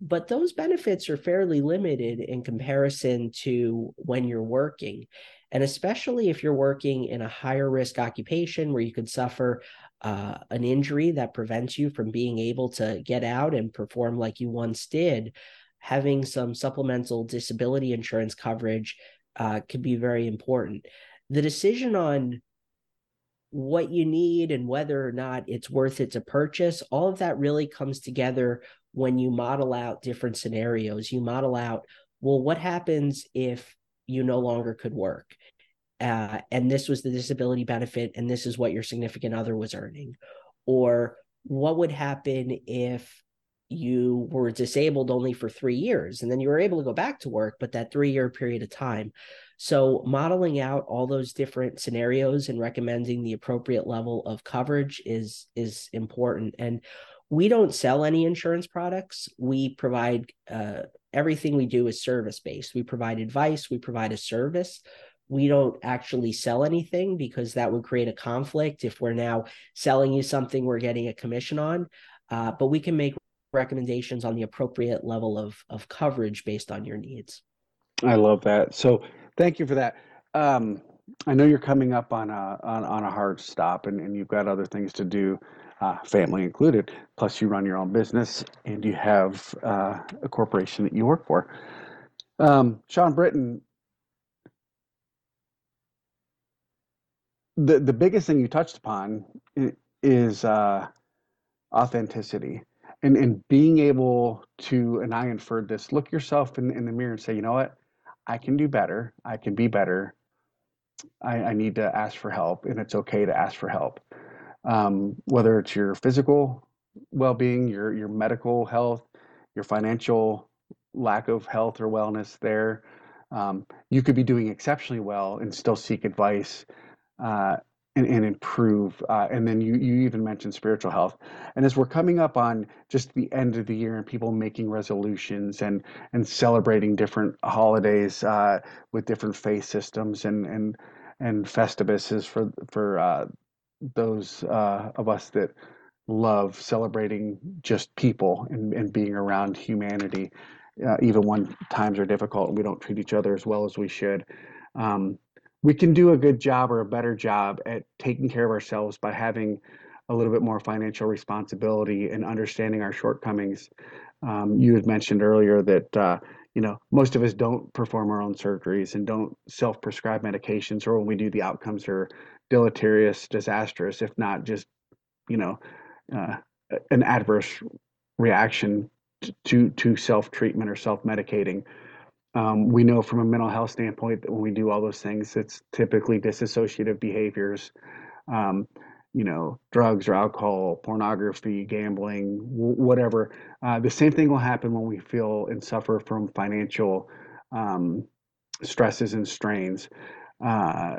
but those benefits are fairly limited in comparison to when you're working. And especially if you're working in a higher risk occupation where you could suffer uh, an injury that prevents you from being able to get out and perform like you once did, having some supplemental disability insurance coverage uh, can be very important. The decision on what you need and whether or not it's worth it to purchase, all of that really comes together when you model out different scenarios. You model out, well, what happens if you no longer could work? Uh, and this was the disability benefit, and this is what your significant other was earning. Or what would happen if you were disabled only for three years and then you were able to go back to work, but that three year period of time. So, modeling out all those different scenarios and recommending the appropriate level of coverage is is important. And we don't sell any insurance products. We provide uh, everything we do is service based. We provide advice. We provide a service. We don't actually sell anything because that would create a conflict. If we're now selling you something, we're getting a commission on. Uh, but we can make recommendations on the appropriate level of of coverage based on your needs. I love that. So thank you for that. Um, I know you're coming up on a on, on a hard stop, and, and you've got other things to do, uh, family included. Plus, you run your own business, and you have uh, a corporation that you work for. Um, Sean Britton, the the biggest thing you touched upon is uh, authenticity and and being able to and i inferred this look yourself in, in the mirror and say you know what? I can do better. I can be better. I, I need to ask for help and it's okay to ask for help. Um, whether it's your physical well-being your your medical health your financial lack of health or wellness there um, you could be doing exceptionally well and still seek advice uh, and, and improve. Uh, and then you, you even mentioned spiritual health. And as we're coming up on just the end of the year and people making resolutions and, and celebrating different holidays uh, with different faith systems and, and, and Festivuses for, for uh, those uh, of us that love celebrating just people and, and being around humanity, uh, even when times are difficult and we don't treat each other as well as we should. Um, we can do a good job or a better job at taking care of ourselves by having a little bit more financial responsibility and understanding our shortcomings. Um, you had mentioned earlier that uh, you know most of us don't perform our own surgeries and don't self-prescribe medications, or when we do, the outcomes are deleterious, disastrous, if not just you know uh, an adverse reaction to to self-treatment or self-medicating. Um, we know from a mental health standpoint that when we do all those things, it's typically dissociative behaviors, um, you know, drugs or alcohol, pornography, gambling, w- whatever. Uh, the same thing will happen when we feel and suffer from financial um, stresses and strains, uh,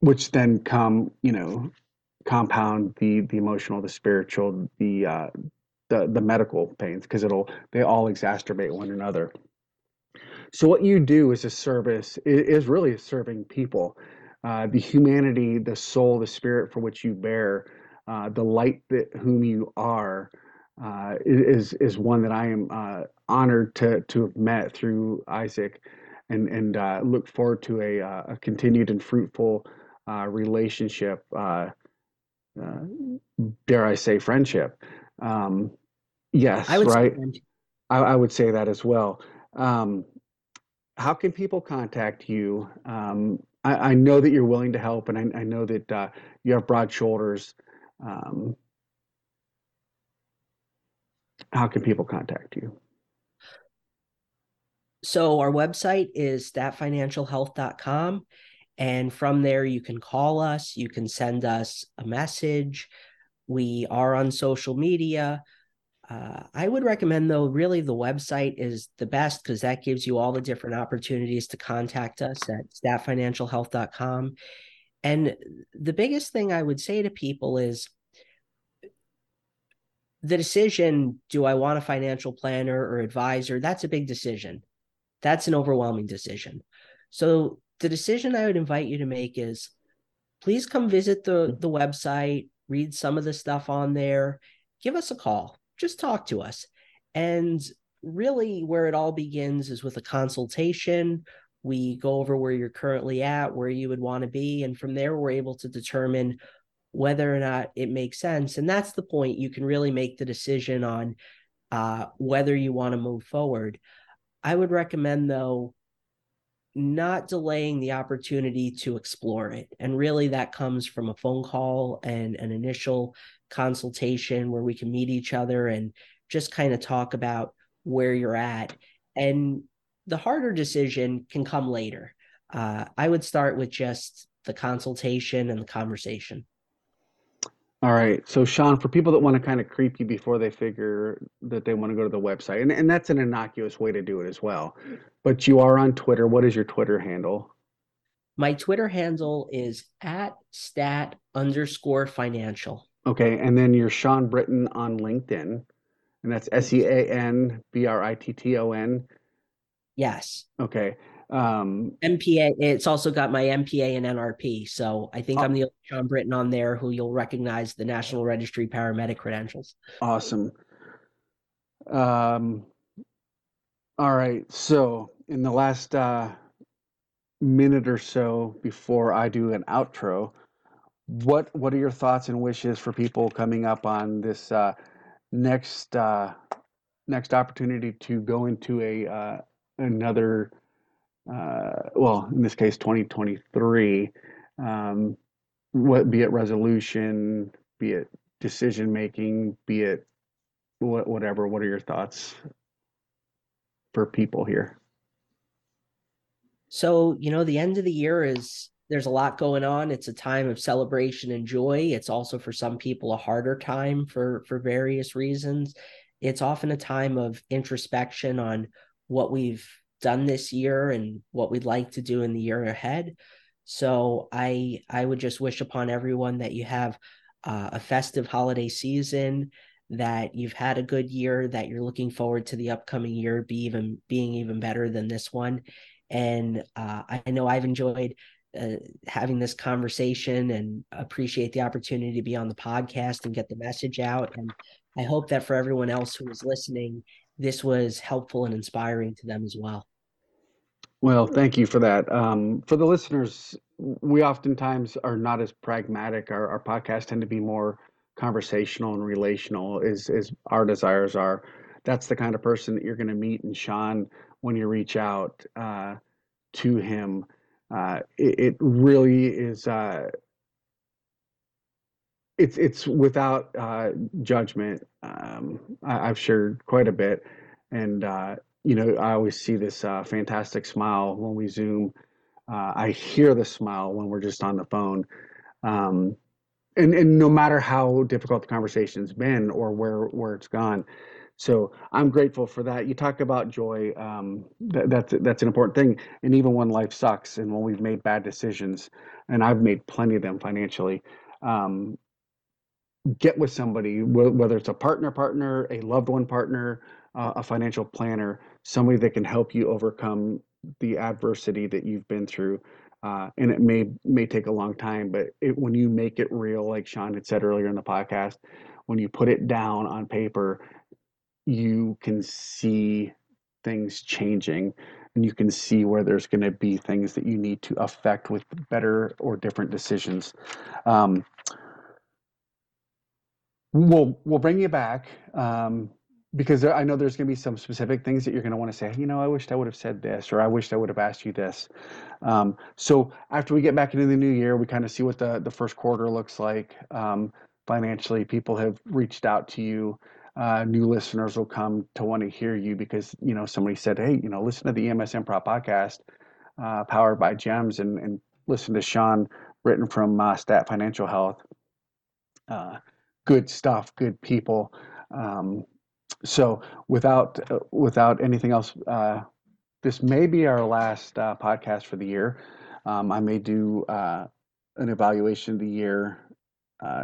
which then come, you know, compound the the emotional, the spiritual, the uh, the the medical pains because it'll they all exacerbate one another. So what you do as a service is really serving people. Uh, the humanity, the soul, the spirit for which you bear, uh, the light that whom you are, uh, is is one that I am uh, honored to to have met through Isaac, and and uh, look forward to a, uh, a continued and fruitful relationship. dare I say friendship? Um, yes, I right. I, I, would say that as well. Um, how can people contact you? Um, I, I, know that you're willing to help, and I, I know that uh, you have broad shoulders. Um, how can people contact you? So our website is statfinancialhealth.com. And from there, you can call us, you can send us a message. We are on social media. Uh, I would recommend, though, really the website is the best because that gives you all the different opportunities to contact us at statfinancialhealth.com. And the biggest thing I would say to people is the decision do I want a financial planner or advisor? That's a big decision. That's an overwhelming decision. So, the decision I would invite you to make is please come visit the, the website, read some of the stuff on there, give us a call just talk to us. And really, where it all begins is with a consultation. We go over where you're currently at, where you would want to be. And from there, we're able to determine whether or not it makes sense. And that's the point. You can really make the decision on uh, whether you want to move forward. I would recommend, though, not delaying the opportunity to explore it. And really, that comes from a phone call and an initial consultation where we can meet each other and just kind of talk about where you're at. And the harder decision can come later. Uh, I would start with just the consultation and the conversation. All right. So, Sean, for people that want to kind of creep you before they figure that they want to go to the website, and, and that's an innocuous way to do it as well. But you are on Twitter. What is your Twitter handle? My Twitter handle is at stat underscore financial. Okay. And then you're Sean Britton on LinkedIn, and that's S E A N B R I T T O N. Yes. Okay. Um, MPA. It's also got my MPA and NRP. So I think Oh. I'm the only Sean Britton on there who you'll recognize the National Registry paramedic credentials. awesome. Um, all right. So in the last uh, minute or so before I do an outro, what what are your thoughts and wishes for people coming up on this uh, next uh, next opportunity to go into a uh, another uh, well in this case 2023 um, what be it resolution be it decision making be it what whatever what are your thoughts for people here? So, you know, the end of the year is there's a lot going on. It's a time of celebration and joy. It's also for some people a harder time for for various reasons. It's often a time of introspection on what we've done this year and what we'd like to do in the year ahead. So, I I would just wish upon everyone that you have uh, a festive holiday season, that you've had a good year, that you're looking forward to the upcoming year be even being even better than this one and uh, I know I've enjoyed uh, having this conversation and appreciate the opportunity to be on the podcast and get the message out. And I hope that for everyone else who is listening, this was helpful and inspiring to them as well. well thank you for that um, for the listeners we oftentimes are not as pragmatic our, our podcasts tend to be more conversational and relational as, as our desires are that's the kind of person that you're going to meet in sean when you reach out uh, to him uh, it, it really is uh, it's it's without uh, judgment. Um, I, I've shared quite a bit, and uh, you know I always see this fantastic smile when we Zoom. I hear the smile when we're just on the phone, um, and and no matter how difficult the conversation's been or where where it's gone. So I'm grateful for that. You talk about joy. Um, that, that's that's an important thing. And even when life sucks and when we've made bad decisions, and I've made plenty of them financially. Um, get with somebody, wh- whether it's a partner partner, a loved one partner, uh, a financial planner, somebody that can help you overcome the adversity that you've been through. Uh, and it may may take a long time, but it, when you make it real, like Sean had said earlier in the podcast, when you put it down on paper, you can see things changing and you can see where there's going to be things that you need to affect with better or different decisions. Um, We'll we'll bring you back um, because there, I know there's going to be some specific things that you're going to want to say. You know, I wished I would have said this, or I wished I would have asked you this. Um, so after we get back into the new year, we kind of see what the the first quarter looks like um, financially. People have reached out to you. Uh, new listeners will come to want to hear you because you know somebody said, "Hey, you know, listen to the EMS Improv podcast, uh, powered by Gems, and and listen to Sean Britton from uh, Stat Financial Health." Uh, good stuff, good people. Um, so without without anything else, uh, this may be our last uh, podcast for the year. Um, I may do an evaluation of the year,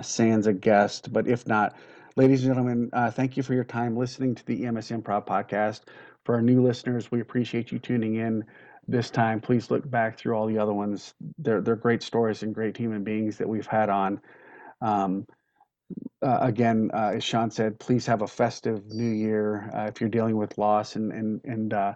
sans a guest, but if not, ladies and gentlemen, uh, thank you for your time listening to the EMS Improv podcast. For our new listeners, we appreciate you tuning in this time. Please look back through all the other ones. They're they're great stories and great human beings that we've had on. Um, uh, again, uh, as Sean said, please have a festive new year. Uh, if you're dealing with loss and and and uh,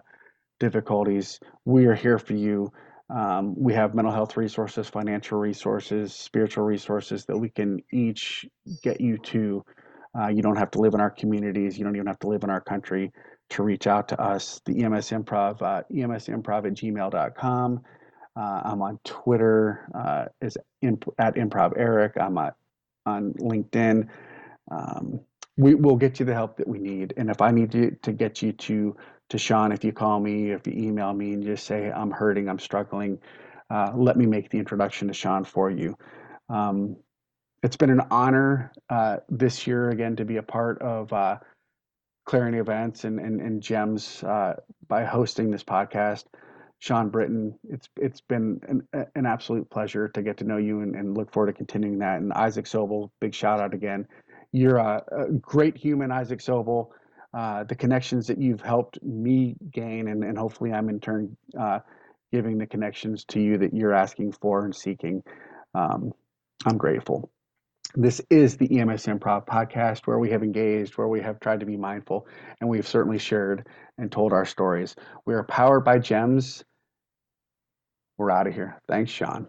difficulties, we are here for you. Um, we have mental health resources, financial resources, spiritual resources that we can each get you to. Uh, you don't have to live in our communities. You don't even have to live in our country to reach out to us. The EMS Improv, uh, emsimprov at gmail.com. Uh, I'm on Twitter uh, is imp- at Improv Eric. I'm at on LinkedIn. Um, we will get you the help that we need. And if I need to, to get you to to Sean, if you call me, if you email me and just say I'm hurting, I'm struggling, uh, let me make the introduction to Sean for you. Um, it's been an honor uh, this year again to be a part of uh, Events and, and, and Gems uh, by hosting this podcast. Sean Britton, it's it's been an, an absolute pleasure to get to know you and, and look forward to continuing that. And Isaac Sobel, big shout out again. You're a, a great human, Isaac Sobel. Uh, the connections that you've helped me gain, and, and hopefully I'm in turn uh, giving the connections to you that you're asking for and seeking. Um, I'm grateful. This is the EMS Improv podcast where we have engaged, where we have tried to be mindful, and we've certainly shared and told our stories. We are powered by GEMS. We're out of here. Thanks, Sean.